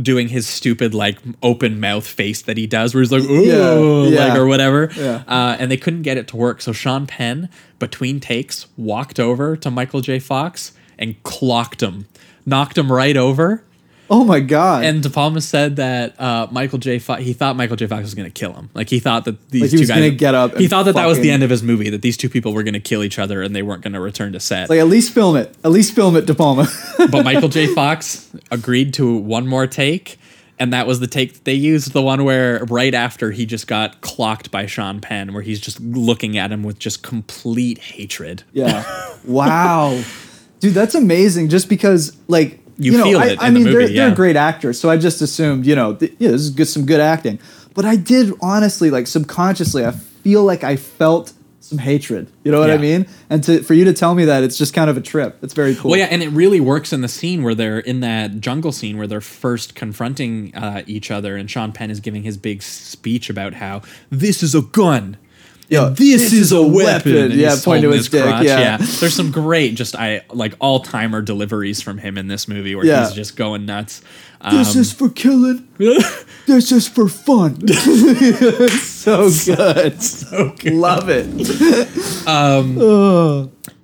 doing his stupid like open mouth face that he does, where he's like, "Ooh," Yeah, like or whatever. Yeah. Uh, and they couldn't get it to work. So Sean Penn, between takes, walked over to Michael J. Fox and clocked him, knocked him right over. Oh my god. And De Palma said that uh, Michael J. Fox, he thought Michael J. Fox was going to kill him. Like he thought that these Like he two was guys gonna get up He thought that that was the end of his movie. That these two people were going to kill each other and they weren't going to return to set. like at least film it. At least film it, De Palma. but Michael J. Fox agreed to one more take, and that was the take that they used. The one where right after he just got clocked by Sean Penn, where he's just looking at him with just complete hatred. Yeah. Wow. Dude, that's amazing. Just because, like, You you, know, feel I, it I in the mean, they're, movie, they're great actors, so I just assumed, you know, th- yeah, this is good, some good acting. But I did honestly, like, subconsciously, I feel like I felt some hatred. You know what I mean? And to for you to tell me that, it's just kind of a trip. It's very cool. Well, yeah, and it really works in the scene where they're in that jungle scene where they're first confronting uh, each other, and Sean Penn is giving his big speech about how this is a gun. Yeah, and this, is, a weapon. and Yeah, point to holding his dick, yeah. there's some great, just I like all timer deliveries from him in this movie where Yeah. he's just going nuts. This Um, is for killing. this is for fun. so good. So good. Love it.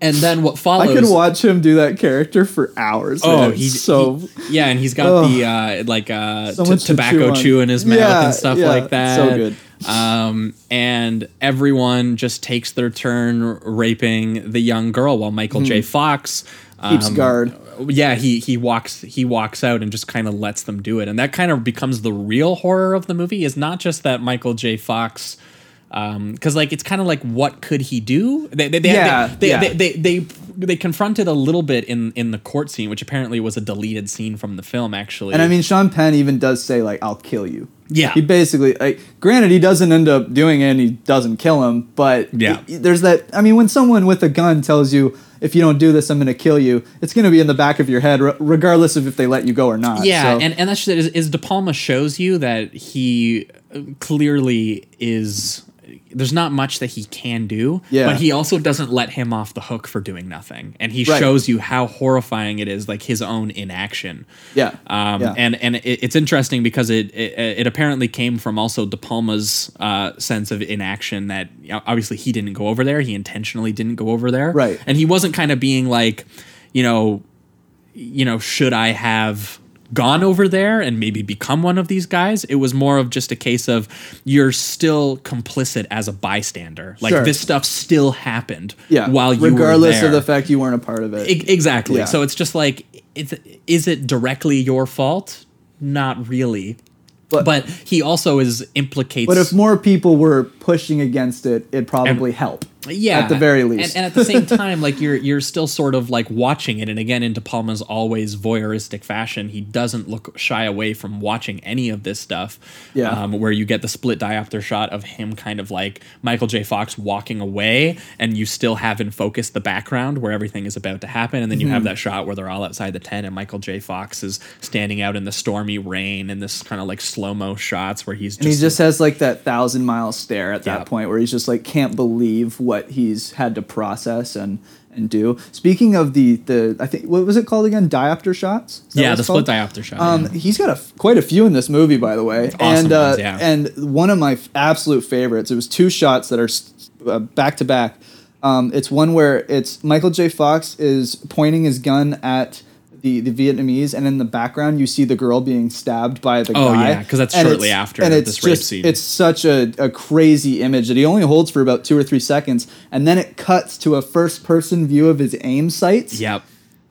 and then what follows? I could watch him do that character for hours. Oh, he's so he- yeah, and he's got the uh, like uh, So t- tobacco chew chew in his mouth Yeah, and stuff yeah, like that. so good. Um, and everyone just takes their turn raping the young girl while Michael J. Fox Hmm. keeps um, guard. Yeah, he he walks he walks out and just kind of lets them do it, and that kind of becomes the real horror of the movie. Is not just that Michael J. Fox. Um because like it's kind of like what could he do? They they they, Yeah, they, they, yeah. they, they they they confronted a little bit in in the court scene, which apparently was a deleted scene from the film. Actually, And I mean, Sean Penn even does say like, "I'll kill you." Yeah. He basically, like, granted, he doesn't end up doing it, and he doesn't kill him. But Yeah. i- there's that. I mean, when someone with a gun tells you, "If you don't do this, I'm going to kill you," it's going to be in the back of your head, re- regardless of if they let you go or not. yeah, So- and and that's just it, is, is De Palma shows you that he clearly is there's not much that he can do. Yeah. But he also doesn't let him off the hook for doing nothing, and he Right. shows you how horrifying it is, like his own inaction. Yeah. Um, Yeah. and and it, it's interesting because it, it it apparently came from also De Palma's uh, sense of inaction that obviously he didn't go over there. He intentionally didn't go over there. Right. And he wasn't kind of being like, you know, you know, should I have gone over there and maybe become one of these guys? It was more of just a case of you're still complicit as a bystander. Like Sure. this stuff still happened Yeah. while you regardless were there. of the fact you weren't a part of it. E- exactly. Yeah. So it's just like, it's, is it directly your fault? Not really. But- But, he also is implicates. but if more people were pushing against it, it'd probably And- help. Yeah, At the very least. and, and at the same time, like you're you're still sort of like watching it, and again, in De Palma's always voyeuristic fashion, he doesn't look shy away from watching any of this stuff. Yeah. um, where you get the split diopter shot of him, kind of like Michael J. Fox walking away, and you still have in focus the background where everything is about to happen, and then you Mm-hmm. have that shot where they're all outside the tent, and Michael J. Fox is standing out in the stormy rain, and this kind of like slow mo shots where he's just, And he just has like that thousand mile stare at that Yeah. point where he's just like can't believe what he's had to process and and do. Speaking of the the I think what was it called again? Diopter shots. Yeah, what the split called? diopter shot. Um, yeah. he's got a quite a few in this movie, by the way, Awesome and uh, ones, yeah. and one of my f- absolute favorites. It was two shots that are uh, back to back. Um, it's one where it's Michael J. Fox is pointing his gun at the, the Vietnamese, and in the background you see the girl being stabbed by the Oh, guy. yeah, 'cause that's And shortly after and it's this rape just, scene. It's such a, a crazy image that he only holds for about two or three seconds, and then it cuts to a first person view of his aim sights. Yep.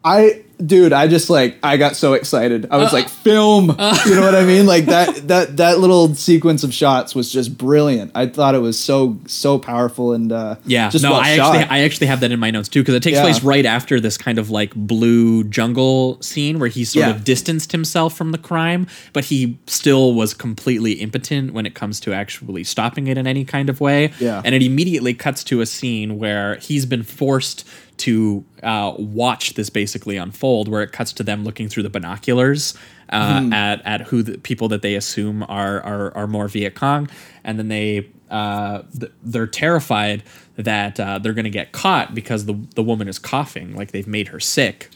I dude, I just like I got so excited. I Uh, was like, film. you know what I mean? Like that that that little sequence of shots was just brilliant. I thought it was so so powerful and uh Yeah, just no, well I shot. actually I actually have that in my notes too because it takes Yeah. place right after this kind of like blue jungle scene where he sort Yeah. of distanced himself from the crime, but he still was completely impotent when it comes to actually stopping it in any kind of way. Yeah. and it immediately cuts to a scene where he's been forced to uh, watch this basically unfold, where it cuts to them looking through the binoculars uh, Hmm. at at who the people that they assume are are, are more Viet Cong, and then they uh, th- they're terrified that uh, they're going to get caught because the the woman is coughing, like they've made her sick.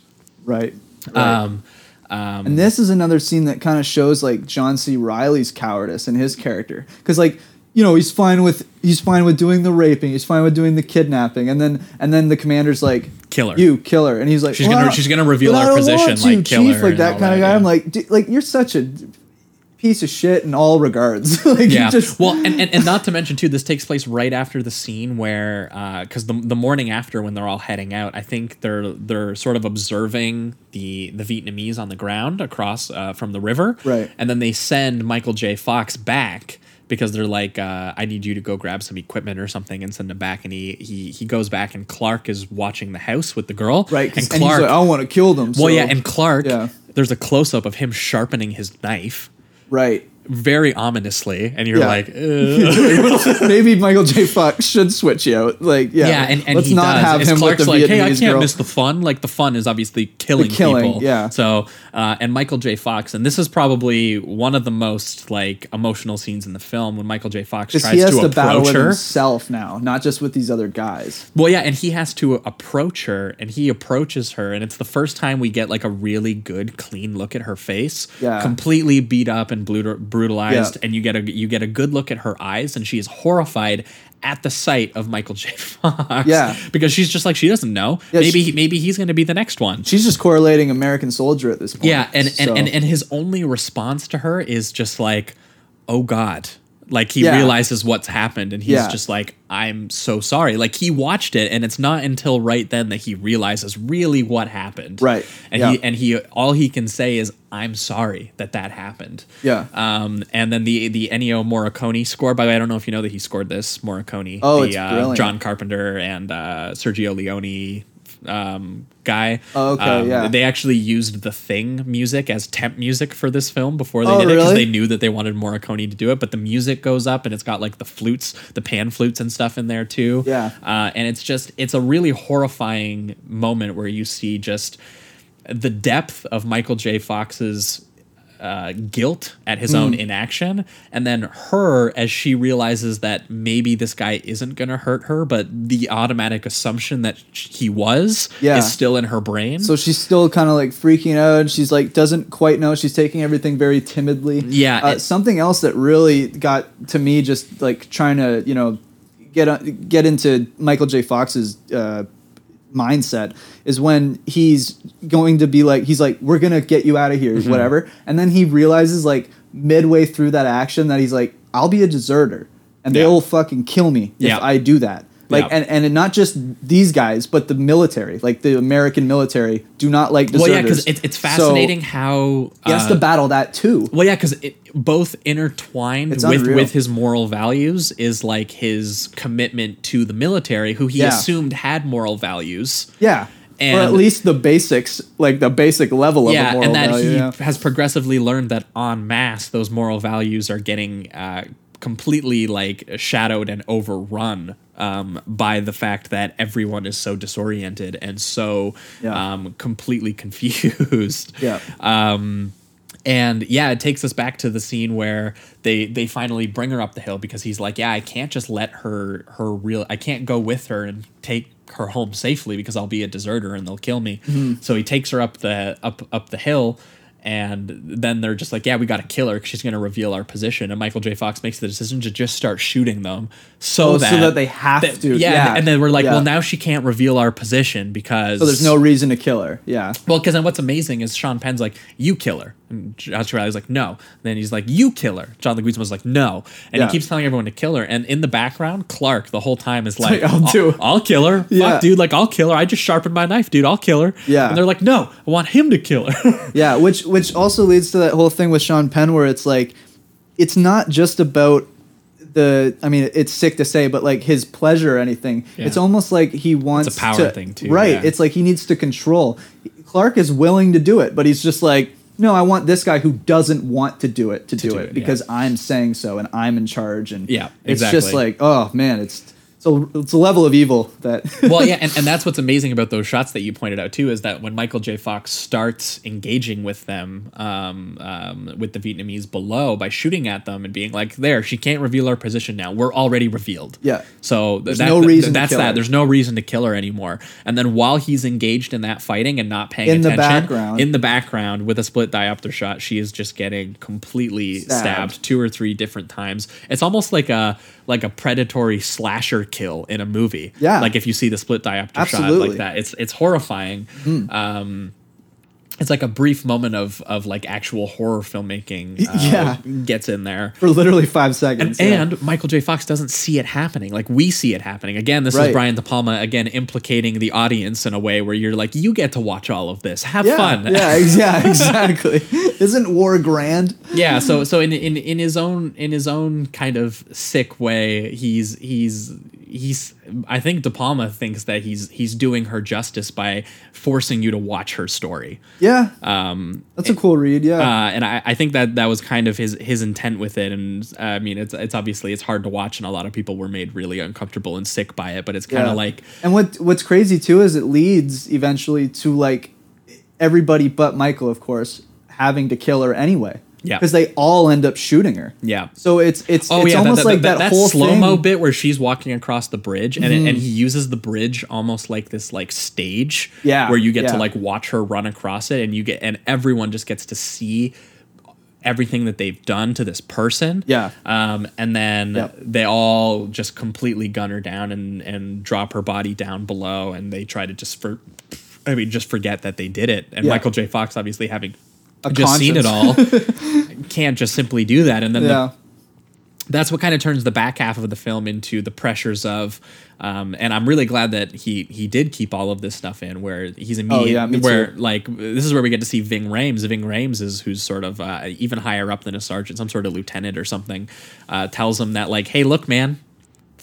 right. right. Um, um, and this is another scene that kind of shows like John C. Reilly's cowardice in his character because like you know he's fine with he's fine with doing the raping he's fine with doing the kidnapping and then and then the commander's like Kill her. you kill her and he's like She's "Well, gonna- she's gonna reveal our position, want like, to, kill chief her like that kind of guy yeah. I'm like "Dude, like you're such a piece of shit in all regards like yeah. just well, and, and, and not to mention too, this takes place right after the scene where, because the, the morning after when they're all heading out, I think they're they're sort of observing the the Vietnamese on the ground across uh, from the river, Right. And then they send Michael J. Fox back because they're like, uh, I need you to go grab some equipment or something and send him back. And he he he goes back, and Clark is watching the house with the girl, right And and, he's like I want to kill them well, so- yeah, and Clark, yeah. there's a close up of him sharpening his knife right very ominously, and you're Yeah. like, maybe Michael J. Fox should switch you out like yeah yeah, and, and let's he not does. have It's him Clark's with the like, Vietnamese hey, I can't girl. miss the fun. Like the fun is obviously killing, killing, people. yeah. So, uh, and Michael J. Fox, and this is probably one of the most like emotional scenes in the film when Michael J. Fox Because tries he has to to, battle approach with her. himself now, not just with these other guys. Well, yeah, and he has to approach her, and he approaches her, and it's the first time we get like a really good, clean look at her face, Yeah. completely beat up and brutal- brutalized, Yeah. and you get a you get a good look at her eyes, and she is horrified at the sight of Michael J. Fox. Yeah. because she's just like she doesn't know. Yeah, maybe she- maybe he's going to be the next one. She's just correlating American Soldier at this point. Yeah, and and, So- and and his only response to her is just like, "Oh God." Like he Yeah. realizes what's happened and he's Yeah. just like, I'm so sorry. Like he watched it and it's not until right then that he realizes really what happened. Right. And Yeah. he and he all he can say is, I'm sorry that that happened. Yeah. Um, and then the the Ennio Morricone score. By the way, I don't know if you know that he scored this Morricone. Oh, the, it's uh, brilliant. John Carpenter and uh, Sergio Leone um, guy. Oh, okay, Um, yeah. They actually used the Thing music as temp music for this film before they Oh, did it because they knew that they wanted Morricone to do it. But the music goes up and it's got like the flutes, the pan flutes and stuff in there too. Yeah. Uh, and it's just it's a really horrifying moment where you see just the depth of Michael J. Fox's uh, guilt at his own Mm. inaction, and then her as she realizes that maybe this guy isn't gonna hurt her, but the automatic assumption that he was Yeah. is still in her brain. So she's still kind of like freaking out. and She's like doesn't quite know. She's taking everything very timidly. Yeah, Uh, it- something else that really got to me, just like trying to you know get on- get into Michael J. Fox's uh, mindset is when he's going to be like he's like we're gonna get you out of here, Mhm. whatever, and then he realizes like midway through that action that he's like I'll be a deserter and Yeah. they'll fucking kill me if Yeah. I do that. Like Yeah. and, and not just these guys, but the military, like the American military, do not like deserters. well, yeah, because it's it's So fascinating how he has uh, to battle that too. Well, yeah, because it both intertwined It's with unreal. with his moral values is like his commitment to the military, who he Yeah. assumed had moral values. Yeah, And- or at least the basics, like the basic level of a yeah, and that value. he yeah. has progressively learned that en masse those moral values are getting uh, completely like shadowed and overrun um, by the fact that everyone is so disoriented and so Yeah. um, completely confused. Yeah. Um, and yeah, it takes us back to the scene where they they finally bring her up the hill because he's like, yeah, I can't just let her her real, I can't go with her and take her home safely because I'll be a deserter and they'll kill me. Mhm. So he takes her up the up up the hill. And then they're just like, yeah, we got to kill her because she's going to reveal our position. And Michael J. Fox makes the decision to just start shooting them so Oh, so that that they have to, Yeah, yeah. and then we're like, Yeah. well, now she can't reveal our position because So there's no reason to kill her. Yeah. well, because then what's amazing is Sean Penn's like, "You kill her," and Josh Riley's like, "No." And then he's like, "You kill her." John Leguizamo's like, "No," and Yeah. he keeps telling everyone to kill her. And in the background, Clark the whole time is like, "I'll do it." I'll kill her. Yeah. Fuck, dude. Like, I'll kill her. I just sharpened my knife, dude. I'll kill her." Yeah. And they're like, "No, I want him to kill her." Yeah, which which also leads to that whole thing with Sean Penn where it's like it's not just about the I mean it's sick to say but like his pleasure or anything. Yeah. It's almost like he wants a power to, thing, too, Right. yeah. It's like he needs to control. Clark is willing to do it, but he's just like no, I want this guy who doesn't want to do it to, do, do it, it, because I'm saying so and I'm in charge and Yeah, it's just like oh man, it's it's a, it's a level of evil that well, yeah, and, and that's what's amazing about those shots that you pointed out too is that when Michael J. Fox starts engaging with them, um, um, with the Vietnamese below by shooting at them and being like, "There, she can't reveal our position now. We're already revealed." Yeah. So There's that- no th- reason to That's kill that. her. There's no reason to kill her anymore. And then while he's engaged in that fighting and not paying In the background. in the background with a split diopter shot, she is just getting completely Stabbed. stabbed two or three different times. It's almost like a like a predatory slasher kill in a movie. Yeah. Like if you see the split diopter shot like that, it's it's horrifying. Mhm. Um, it's like a brief moment of of like actual horror filmmaking. Uh, Yeah. gets in there. for literally 5 And, seconds. yeah. and Michael J. Fox doesn't see it happening. Like we see it happening. Again, this Right. is Brian De Palma again implicating the audience in a way where you're like, you get to watch all of this. Have yeah, fun. Yeah, yeah, exactly. Isn't war grand? yeah so so in, in in his own in his own kind of sick way he's he's he's i think de palma thinks that he's he's doing her justice by forcing you to watch her story Yeah. um That's a cool read, yeah. uh, and I, I think that that was kind of his his intent with it, and uh, I mean it's it's obviously it's hard to watch, and a lot of people were made really uncomfortable and sick by it. But it's kind of Yeah. like And what what's crazy too is it leads eventually to like everybody but Michael, of course, having to kill her anyway. Yeah. Because they all end up shooting her. yeah, So it's it's Oh it's yeah, almost like that, whole slow mo. Mm-hmm. bit where she's walking across the bridge, and it, and he uses the bridge almost like this like stage, Yeah, where you get yeah. to like watch her run across it, and you get and everyone just gets to see everything that they've done to this person. Yeah. Um, and then Yep. they all just completely gun her down and and drop her body down below, and they try to just for, I mean, just forget that they did it. And Yeah. Michael J. Fox, obviously having A just seen it all, can't just simply do that. And then the, that's what kind of turns the back half of the film into the pressures of um, and I'm really glad that he he did keep all of this stuff in where he's immediate Oh, yeah, me where too. like this is where we get to see Ving Rhames. Ving Rhames is who's sort of uh, even higher up than a sergeant, some sort of lieutenant or something, uh, tells him that like, hey, look, man,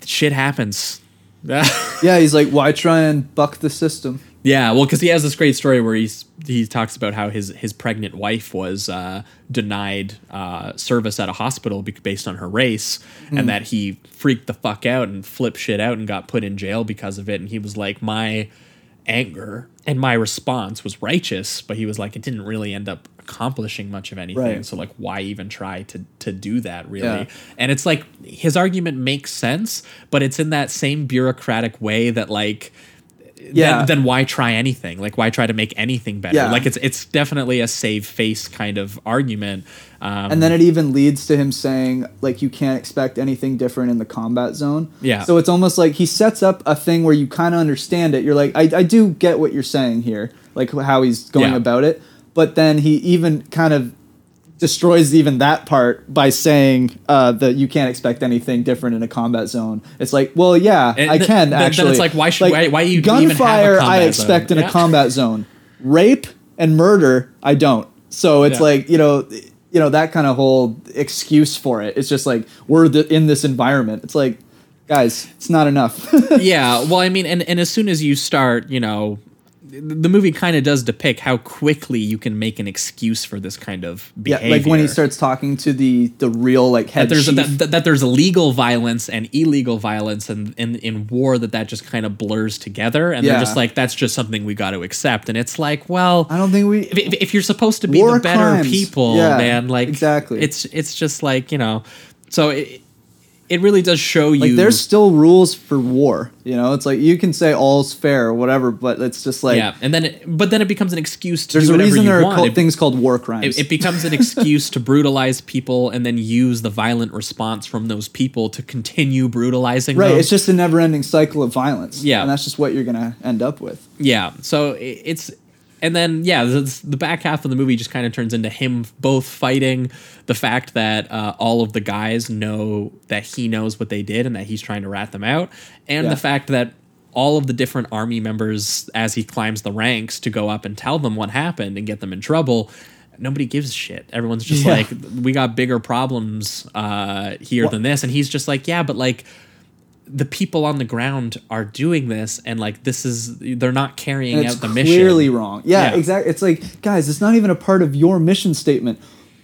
shit happens. Yeah, he's like, why try and buck the system? Yeah, well, because he has this great story where he's he talks about how his his pregnant wife was uh, denied uh, service at a hospital based on her race, Hmm. and that he freaked the fuck out and flipped shit out and got put in jail because of it. And he was like, my anger and my response was righteous, but he was like, it didn't really end up accomplishing much of anything. Right. So like, why even try to to do that really? Yeah. And it's like his argument makes sense, but it's in that same bureaucratic way that like. Yeah. Then, then why try anything? Like why try to make anything better? Yeah. Like it's it's definitely a save face kind of argument. Um, and then it even leads to him saying like you can't expect anything different in the combat zone Yeah. so it's almost like he sets up a thing where you kind of understand it you're like I, I do get what you're saying here like how he's going Yeah. about it but then he even kind of destroys even that part by saying uh, that you can't expect anything different in a combat zone. It's like well yeah i th- can then- then actually. it's like, why should- why- why you even have a gunfire i expect zone? in Yeah. a combat zone. Rape and murder i don't. So it's Yeah. like you know you know that kind of whole excuse for it. It's just like we're the, in this environment. It's like guys it's not enough. Yeah well i mean and, and as soon as you start you know the movie kind of does depict how quickly you can make an excuse for this kind of behavior. yeah like when he starts talking to the the real like head that there's chief. that, that, there's legal violence and illegal violence and in, in war that that just kind of blurs together and Yeah. they're just like that's just something we got to accept and it's like well i don't think we if, if- if you're supposed to be the better crimes. people Yeah, man like exactly. it's it's just like you know so it, it really does show like you there's still rules for war you know it's like you can say all's fair or whatever but it's just like yeah and then it, but then it becomes an excuse to there's do a whatever reason you there are want. called, It- things called war crimes it, it becomes an excuse to brutalize people and then use the violent response from those people to continue brutalizing right them. it's just a never-ending cycle of violence Yeah. and that's just what you're gonna end up with yeah so it's and then yeah the, the back half of the movie just kind of turns into him both fighting the fact that uh, all of the guys know that he knows what they did and that he's trying to rat them out and Yeah. the fact that all of the different army members as he climbs the ranks to go up and tell them what happened and get them in trouble nobody gives a shit everyone's just Yeah. like we got bigger problems uh, here than this and he's just like yeah but like the people on the ground are doing this and like this is they're not carrying out the mission clearly wrong. Yeah, Yeah. exactly. It's like, guys, it's not even a part of your mission statement.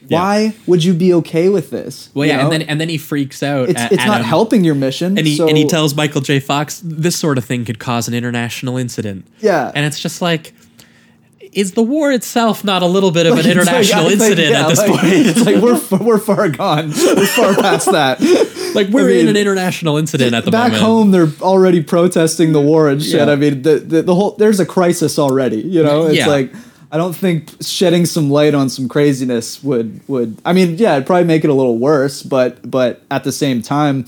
Why would you be okay with this? well yeah know? and then and then he freaks out it's at, it's not him. helping your mission. and he so and he tells Michael J. Fox this sort of thing could cause an international incident. Yeah. and it's just like, is the war itself not a little bit of an like- international think, incident yeah, at this like, point? It's like we're we're far gone. We're far past that. like we're I mean, in an international incident at the moment. Back moment. home, they're already protesting the war and shit. Yeah. I mean, the, the the whole there's a crisis already. You know, it's Yeah. like I don't think shedding some light on some craziness would would. I mean, yeah, it'd probably make it a little worse, but but at the same time,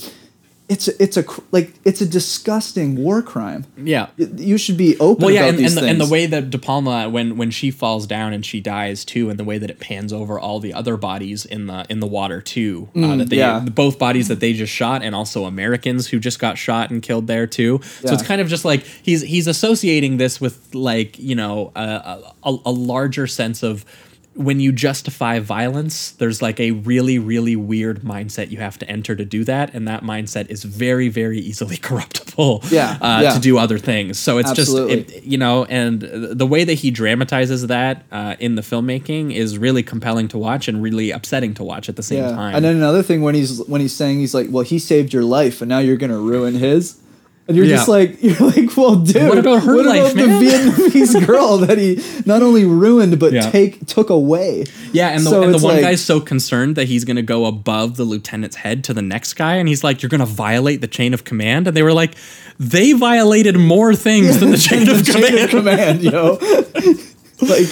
it's a, it's a like it's a disgusting war crime. Yeah. You should be open Well, yeah, about and, these and, the, and the way that De Palma, when when she falls down and she dies too, and the way that it pans over all the other bodies in the in the water too, uh, Mm, that they yeah. both bodies that they just shot, and also Americans who just got shot and killed there too. So it's kind of just like he's he's associating this with like you know a, a, a larger sense of when you justify violence, there's like a really, really weird mindset you have to enter to do that, and that mindset is very, very easily corruptible. Yeah, uh, yeah. to do other things. So it's Absolutely. just it, you know, and the way that he dramatizes that uh, in the filmmaking is really compelling to watch and really upsetting to watch at the same time. And then another thing when he's when he's saying he's like, well, he saved your life, and now you're gonna ruin his. And you're just like you're like, well, dude, What about her life, the man?" Vietnamese girl that he not only ruined but Yeah. take took away? yeah, and the, So and the one like- guy's so concerned that he's going to go above the lieutenant's head to the next guy, and he's like, "You're going to violate the chain of command," and they were like, "They violated more things than the chain of The command." chain of command, yo. like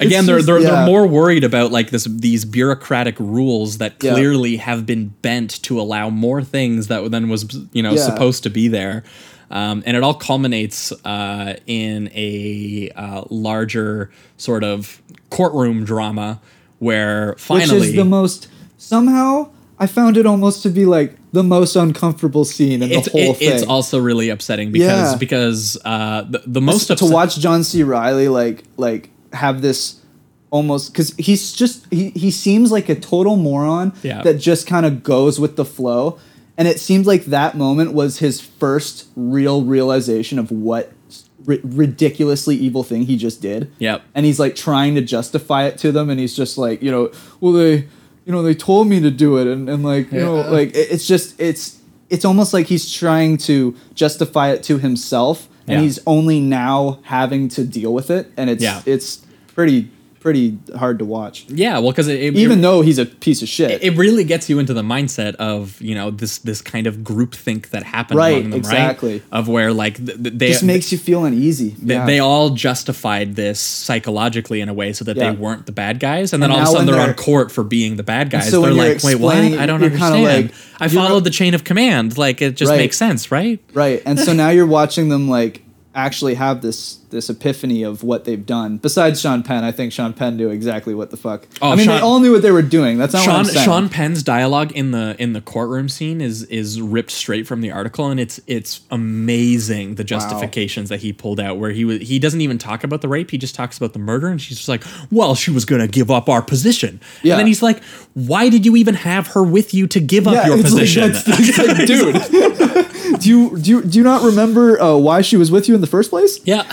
Again, they're just- they're, yeah. they're more worried about like this these bureaucratic rules that Yeah. clearly have been bent to allow more things that than was you know Yeah. supposed to be there, um, and it all culminates uh, in a uh, larger sort of courtroom drama where finally which is the most somehow I found it almost to be like the most uncomfortable scene in it's, the whole it- thing. it's also really upsetting because Yeah. because uh, the, the most to watch John C. Reilly like like have this almost because he's just he, he seems like a total moron Yeah. that just kind of goes with the flow and it seems like that moment was his first real realization of what ri- ridiculously evil thing he just did Yep. and he's like trying to justify it to them and he's just like you know well they you know they told me to do it and, and like you know like it- it's just it's it's almost like he's trying to justify it to himself and Yeah. he's only now having to deal with it and it's Yeah. it's pretty pretty hard to watch. Yeah, well, because it, it, Even it, though he's a piece of shit. it really gets you into the mindset of you know this this kind of groupthink that happened Right, among them, exactly. right? Of where like th- th- they just makes you feel uneasy. they, yeah. they all justified this psychologically in a way so that Yeah. they weren't the bad guys, and then And all of a sudden they're on they're- court for being the bad guys. so they're like, wait, what? I don't understand. like- I followed the chain of command. Like it just Right. makes sense, right? Right. And so now you're watching them like actually have this this epiphany of what they've done. Besides Sean Penn, I think Sean Penn knew exactly what the fuck. Oh, I mean, they all knew what they were doing. That's not Sean what I'm saying. Sean Penn's dialogue in the in the courtroom scene is is ripped straight from the article, and it's it's amazing the justifications that he pulled out. Where he was he doesn't even talk about the rape; he just talks about the murder, and she's just like, "Well, she was gonna give up our position." Yeah. And then he's like, "Why did you even have her with you to give up your like, position?" it's like, dude, do you do you do you not remember uh, why she was with you in the first place? yeah.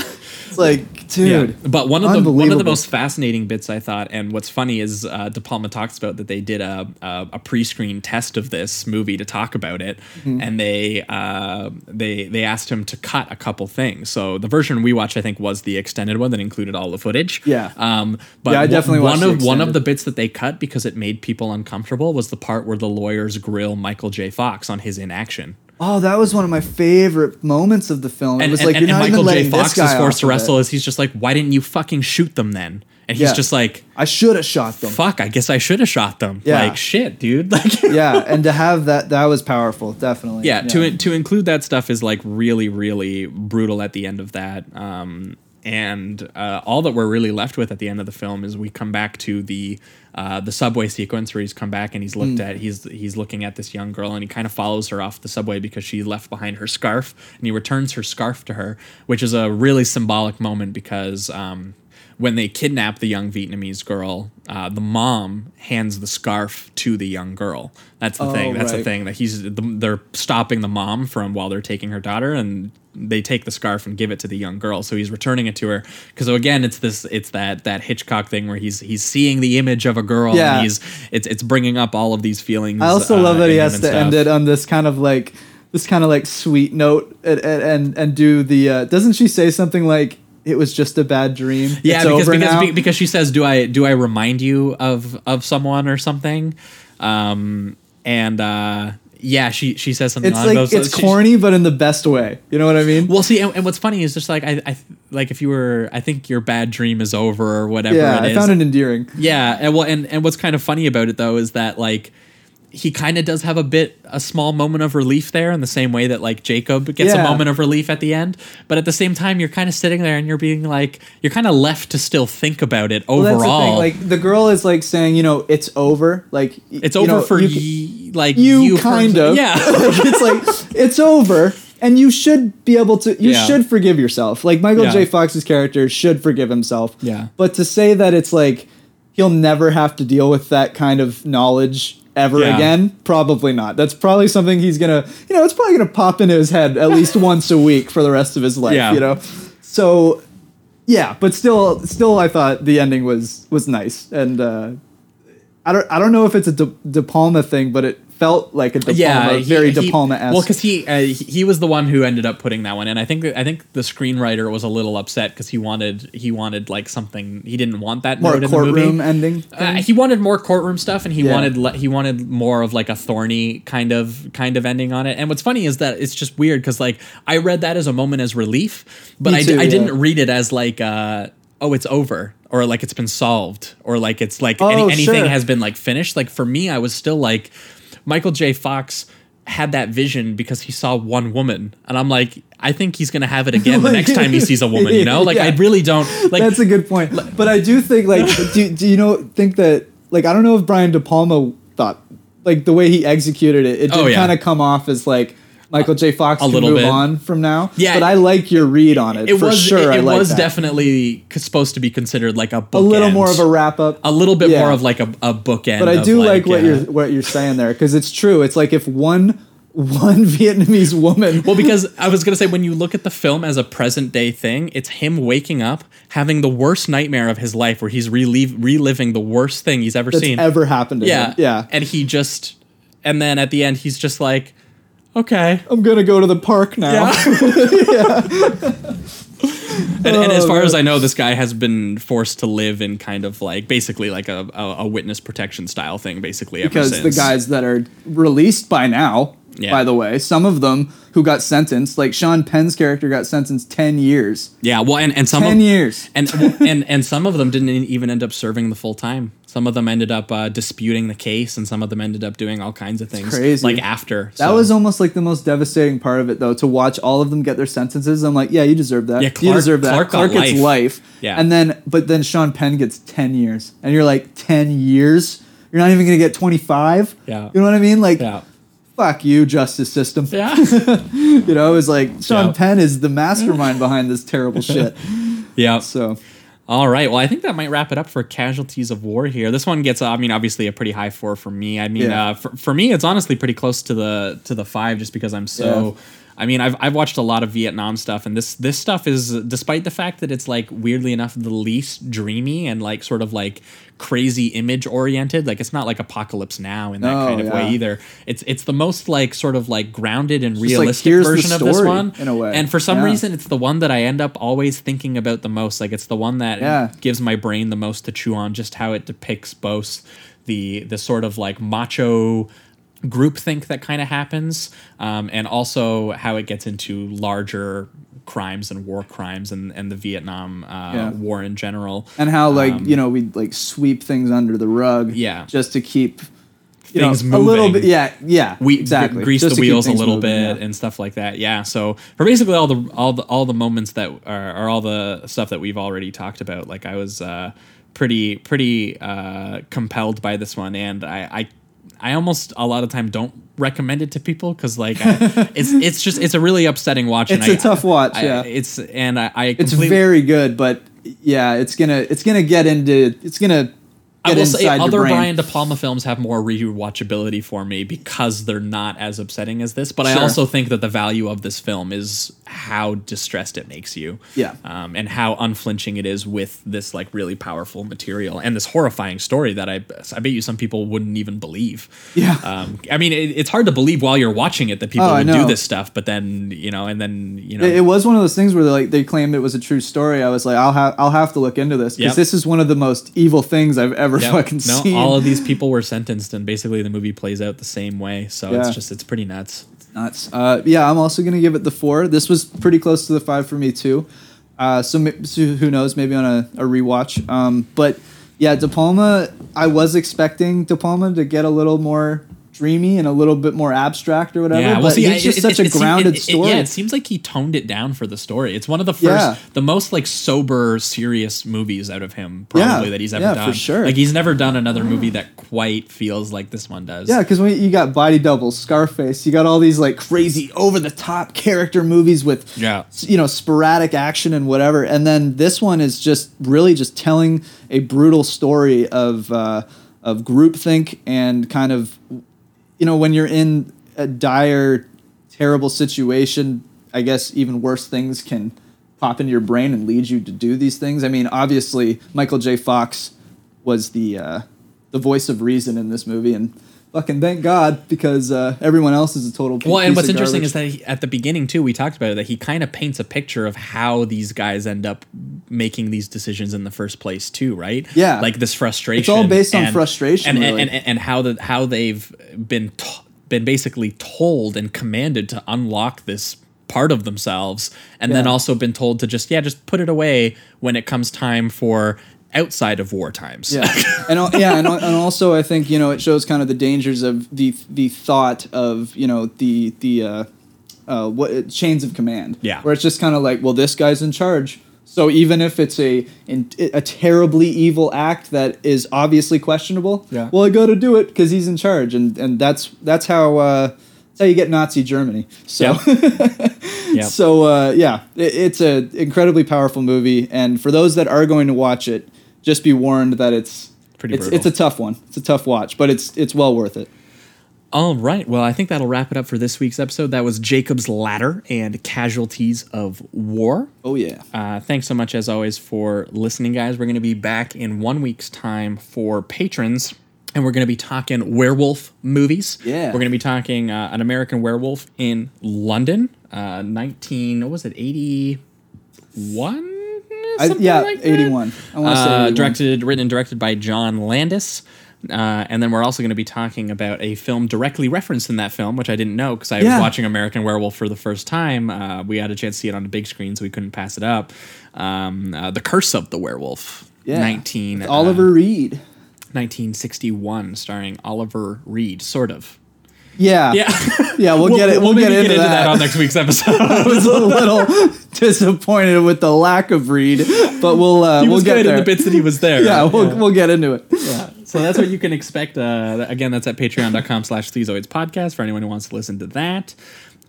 It's like, dude. Yeah, but one of the one of the most fascinating bits I thought, and what's funny is uh, De Palma talks about that they did a a, a pre-screen test of this movie to talk about it, Mm-hmm. and they uh, they they asked him to cut a couple things. So the version we watched, I think, was the extended one that included all the footage. Yeah. Um, but Yeah, I one- definitely one the of one of the bits that they cut because it made people uncomfortable was the part where the lawyers grill Michael J. Fox on his inaction. Oh, that was one of my favorite moments of the film. it was like you're not Michael even J. letting Fox this guy is forced to wrestle. Is he's just like, why didn't you fucking shoot them then? And he's Yeah. just like, I should have shot them. fuck, I guess I should have shot them. Yeah. Like shit, dude. Like yeah, and to have that that was powerful, definitely. yeah, to to include that stuff is like really really brutal at the end of that. Um and uh, all that we're really left with at the end of the film is we come back to the uh, the subway sequence where he's come back and he's looked at he's he's looking at this young girl and he kind of follows her off the subway because she left behind her scarf and he returns her scarf to her, which is a really symbolic moment because um, when they kidnap the young Vietnamese girl, uh, the mom hands the scarf to the young girl. That's the Oh, thing. That's the thing that he's the, they're stopping the mom from while they're taking her daughter and they take the scarf and give it to the young girl. So he's returning it to her. Because again it's this it's that that hitchcock thing where he's he's seeing the image of a girl Yeah. and he's it's it's bringing up all of these feelings I also uh, love that he has to end it on this kind of like this kind of like sweet note and and and, and do the uh, doesn't she say something like it was just a bad dream? yeah it's because because, be- because she says do i do i remind you of of someone or something? Um and uh yeah she she says something it's like it's she- corny, but in the best way. You know what I mean? Well, see, and, and what's funny is just like I, I, like if you were, I think your bad dream is over or whatever yeah, it I is. found it endearing. yeah, and well, and and what's kind of funny about it though is that like he kind of does have a bit a small moment of relief there in the same way that like Jacob gets a moment of relief at the end, but at the same time you're kind of sitting there and you're being like you're kind of left to still think about it Well, that's the overall. Like the girl is like saying, you know, it's over. Like it's over know, for you, ye, like you per- kind of. yeah. it's like it's over, and you should be able to. You Yeah. should forgive yourself. Like Michael Yeah. J. Fox's character should forgive himself. Yeah. But to say that it's like he'll never have to deal with that kind of knowledge ever Yeah. again, probably not. That's probably something he's gonna. You know, it's probably gonna pop into his head at least once a week for the rest of his life. Yeah. You know. So. Yeah, but still, still, I thought the ending was was nice, and uh, I don't I don't know if it's a De, De Palma thing, but it felt like a De Palma, he- very De Palma esque. Well, because he uh, he was the one who ended up putting that one in. I think I think the screenwriter was a little upset because he wanted he wanted like something he didn't want that more note in the movie. courtroom ending. Uh, he wanted more courtroom stuff, and he Yeah. wanted le- he wanted more of like a thorny kind of kind of ending on it. And what's funny is that it's just weird because like I read that as a moment as relief, but I, too, I yeah. didn't read it as like uh, oh it's over or like it's been solved or like it's like Oh, any, anything sure. has been like finished. Like for me, I was still like Michael J. Fox had that vision because he saw one woman and I'm like I think he's gonna have it again the next time he sees a woman you know like I really don't like That's a good point. But I do think like do, do you know think that like I don't know if Brian De Palma thought like the way he executed it, it oh, did Oh, yeah. kind of come off as like Michael J. Fox A can little move bit. on from now. Yeah. but I like your read on it. it for was sure. it, it like was that. definitely supposed to be considered like a book a little more of a wrap up. a little bit Yeah. more of like a, a bookend But I do like, what yeah. you're what you're saying there because it's true. It's like if one one Vietnamese woman well because I was gonna say when you look at the film as a present day thing it's him waking up having the worst nightmare of his life where he's relive, reliving the worst thing he's ever that's seen ever happened to yeah him. Yeah. and he just and then at the end he's just like okay I'm gonna go to the park now. and, and as far as. I know, this guy has been forced to live in kind of like basically like a, a, a witness protection style thing, basically. Ever because the guys that are released by now, Yeah. by the way, some of them who got sentenced, like Sean Penn's character got sentenced 10 years. yeah, well, and, and some 10 of, years. and and and some of them didn't even end up serving the full time. Some of them ended up uh, disputing the case, and some of them ended up doing all kinds of things. crazy. Like after That so- was almost like the most devastating part of it, though, to watch all of them get their sentences. I'm like, yeah, you deserve that. Yeah, you Clark- deserve that. Clark got gets life. life. Yeah. And then, but then Sean Penn gets 10 years. And you're like, 10 years? You're not even going to get 25? Yeah. You know what I mean? Like, yeah. fuck you, justice system. Yeah. You know, it's like Sean Yeah. Penn is the mastermind behind this terrible shit. yeah. So, All right. Well, I think that might wrap it up for casualties of war here. This one gets, I mean, obviously a pretty high four for me. I mean, Yeah. uh, for, for me, it's honestly pretty close to the to the five, just because I'm so. I mean, I've, I've watched a lot of Vietnam stuff, and this this stuff is, despite the fact that it's like weirdly enough the least dreamy and like sort of like crazy image oriented. Like it's not like Apocalypse Now in that No, kind of way either. It's it's the most like sort of like grounded and like, realistic the version of this one in a way. And for some Yeah. reason, it's the one that I end up always thinking about the most. Like it's the one that Yeah. gives my brain the most to chew on. Just how it depicts both the the sort of like macho groupthink that kind of happens, um, and also how it gets into larger crimes and war crimes and, and the Vietnam uh, Yeah. War in general. and how, like, Um, you know, we like sweep things under the rug. Yeah. Just to keep you Things know, a little bit. Yeah. Yeah. we exactly. grease Just the wheels a little moving, bit yeah. and stuff like that. Yeah. So for basically all the all the all the moments that are, are all the stuff that we've already talked about, like I was uh, pretty pretty uh, compelled by this one, and I. I I almost a lot of time don't recommend it to people because like I, it's it's just it's a really upsetting watch. and It's a I- tough watch, I- yeah. it's and I, I It's very good, but yeah, it's gonna it's gonna get into it's gonna I will say other. Brian De Palma films have more rewatchability for me because they're not as upsetting as this. But I also think that the value of this film is how distressed it makes you. Yeah. Um, and how unflinching it is with this like really powerful material and this horrifying story that I I bet you some people wouldn't even believe. Yeah. Um, I mean, it, it's hard to believe while you're watching it that people Oh, would do this stuff, but then you know, and then you know, It, it was one of those things where they like they claimed it was a true story. I was like, I'll have I'll have to look into this because Yep. this is one of the most evil things I've ever Yeah. fucking no, seen. all of these people were sentenced, and basically the movie plays out the same way. So Yeah. it's just it's pretty nuts. It's nuts. Uh, yeah, I'm also gonna give it the four. This was pretty close to the five for me too. Uh, so, so who knows? Maybe on a, a rewatch. Um, but yeah, De Palma. I was expecting De Palma to get a little more dreamy and a little bit more abstract or whatever. Yeah, well, but see, it's just it- such it- a it grounded story. yeah, it seems like he toned it down for the story. It's one of the first, Yeah. the most like sober, serious movies out of him, probably Yeah, that he's ever yeah, done. for sure. Like he's never done another movie that quite feels like this one does. Yeah, because you got Body Double, Scarface, you got all these like crazy over the top character movies with Yeah. you know sporadic action and whatever, and then this one is just really just telling a brutal story of uh, of groupthink and kind of you know when you're in a dire, terrible situation, I guess even worse things can pop into your brain and lead you to do these things. I mean, obviously Michael J. Fox was the uh, the voice of reason in this movie, and fucking thank God because uh, everyone else is a total. Well, and what's interesting garbage. is that he, at the beginning too, we talked about it that he kind of paints a picture of how these guys end up making these decisions in the first place too, right? Yeah. like this frustration. It's all based on frustration, and, really. and, and and how the how they've been t- been basically told and commanded to unlock this part of themselves, and then also been told to just yeah, just put it away when it comes time for outside of war times. Yeah, and yeah, and, and also I think you know it shows kind of the dangers of the the thought of you know the the uh, uh, what chains of command. Yeah. where it's just kind of like, well, this guy's in charge. So even if it's a in, a terribly evil act that is obviously questionable, Yeah. well, I got to do it because he's in charge, and and that's that's how uh, that's how you get Nazi Germany. So. Yep. So uh, yeah, it, it's an incredibly powerful movie, and for those that are going to watch it, just be warned that it's Pretty it's, brutal. it's a tough one. It's a tough watch, but it's it's well worth it. All right. Well, I think that'll wrap it up for this week's episode. That was Jacob's Ladder and Casualties of War. Oh yeah, Uh, thanks so much, as always, for listening, guys. We're going to be back in one week's time for patrons, and we're going to be talking werewolf movies. Yeah. We're going to be talking uh, An American Werewolf in London, uh, 19, what was it, 80, 81. I, yeah, like that? 81. I want to say Uh, 81. directed, written, and directed by John Landis. Uh, and then we're also going to be talking about a film directly referenced in that film, which I didn't know because I Yeah. was watching American Werewolf for the first time. Uh, we had a chance to see it on a big screen, so we couldn't pass it up. Um, uh, the Curse of the Werewolf, Yeah. 19, With uh, Oliver Reed. 1961, starring Oliver Reed, sort of. Yeah. Yeah, Yeah, we'll, get it. We'll, maybe get, into, that. on next week's episode. I was a little disappointed with the lack of Reed, but we'll uh, he we'll get there. in the bits that he was there. yeah, we'll we'll get into it. Yeah. So that's what you can expect. Uh, again, that's at patreon.com slash Sleazoids podcast for anyone who wants to listen to that.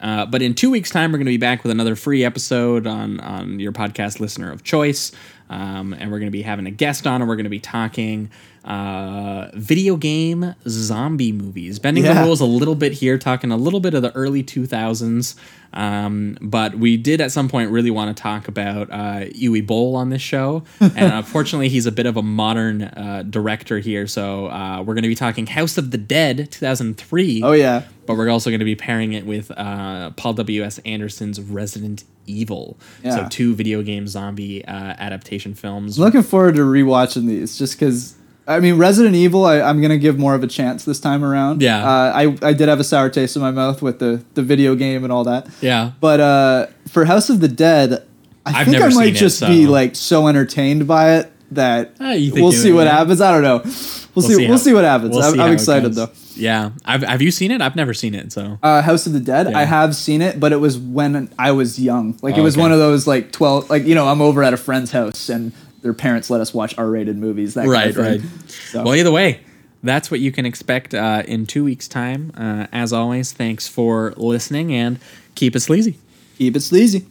Uh, but in two weeks' time, we're going to be back with another free episode on, on your podcast listener of choice. Um, and we're going to be having a guest on, and we're going to be talking uh, video game zombie movies. Bending the rules a little bit here, talking a little bit of the early 2000s. Um, but we did at some point really want to talk about uh, Uwe Boll on this show. and unfortunately, he's a bit of a modern uh, director here. So uh, we're going to be talking House of the Dead 2003. Oh yeah. But we're also going to be pairing it with uh, Paul W.S. Anderson's Resident Evil. Yeah. So two video game zombie uh, adaptation films. Looking forward to rewatching these, just because. I mean, Resident Evil. I, I'm gonna give more of a chance this time around. Yeah. Uh, I I did have a sour taste in my mouth with the the video game and all that. Yeah. But uh, for House of the Dead, I I've think I might seen it, just be like so entertained by it that think we'll see what happens. I don't know. We'll, see. how- we'll see what happens. we'll I'm, see I'm excited though. Yeah. I've, have you seen it? I've never seen it. So. Uh, House of the Dead. Yeah. I have seen it, but it was when I was young. Like it Oh, was okay. one of those like twelve. Like you know, I'm over at a friend's house and their parents let us watch R-rated movies. That right, kind of right. So, Well, either way, that's what you can expect uh, in two weeks' time. Uh, as always, thanks for listening and keep it sleazy. keep it sleazy.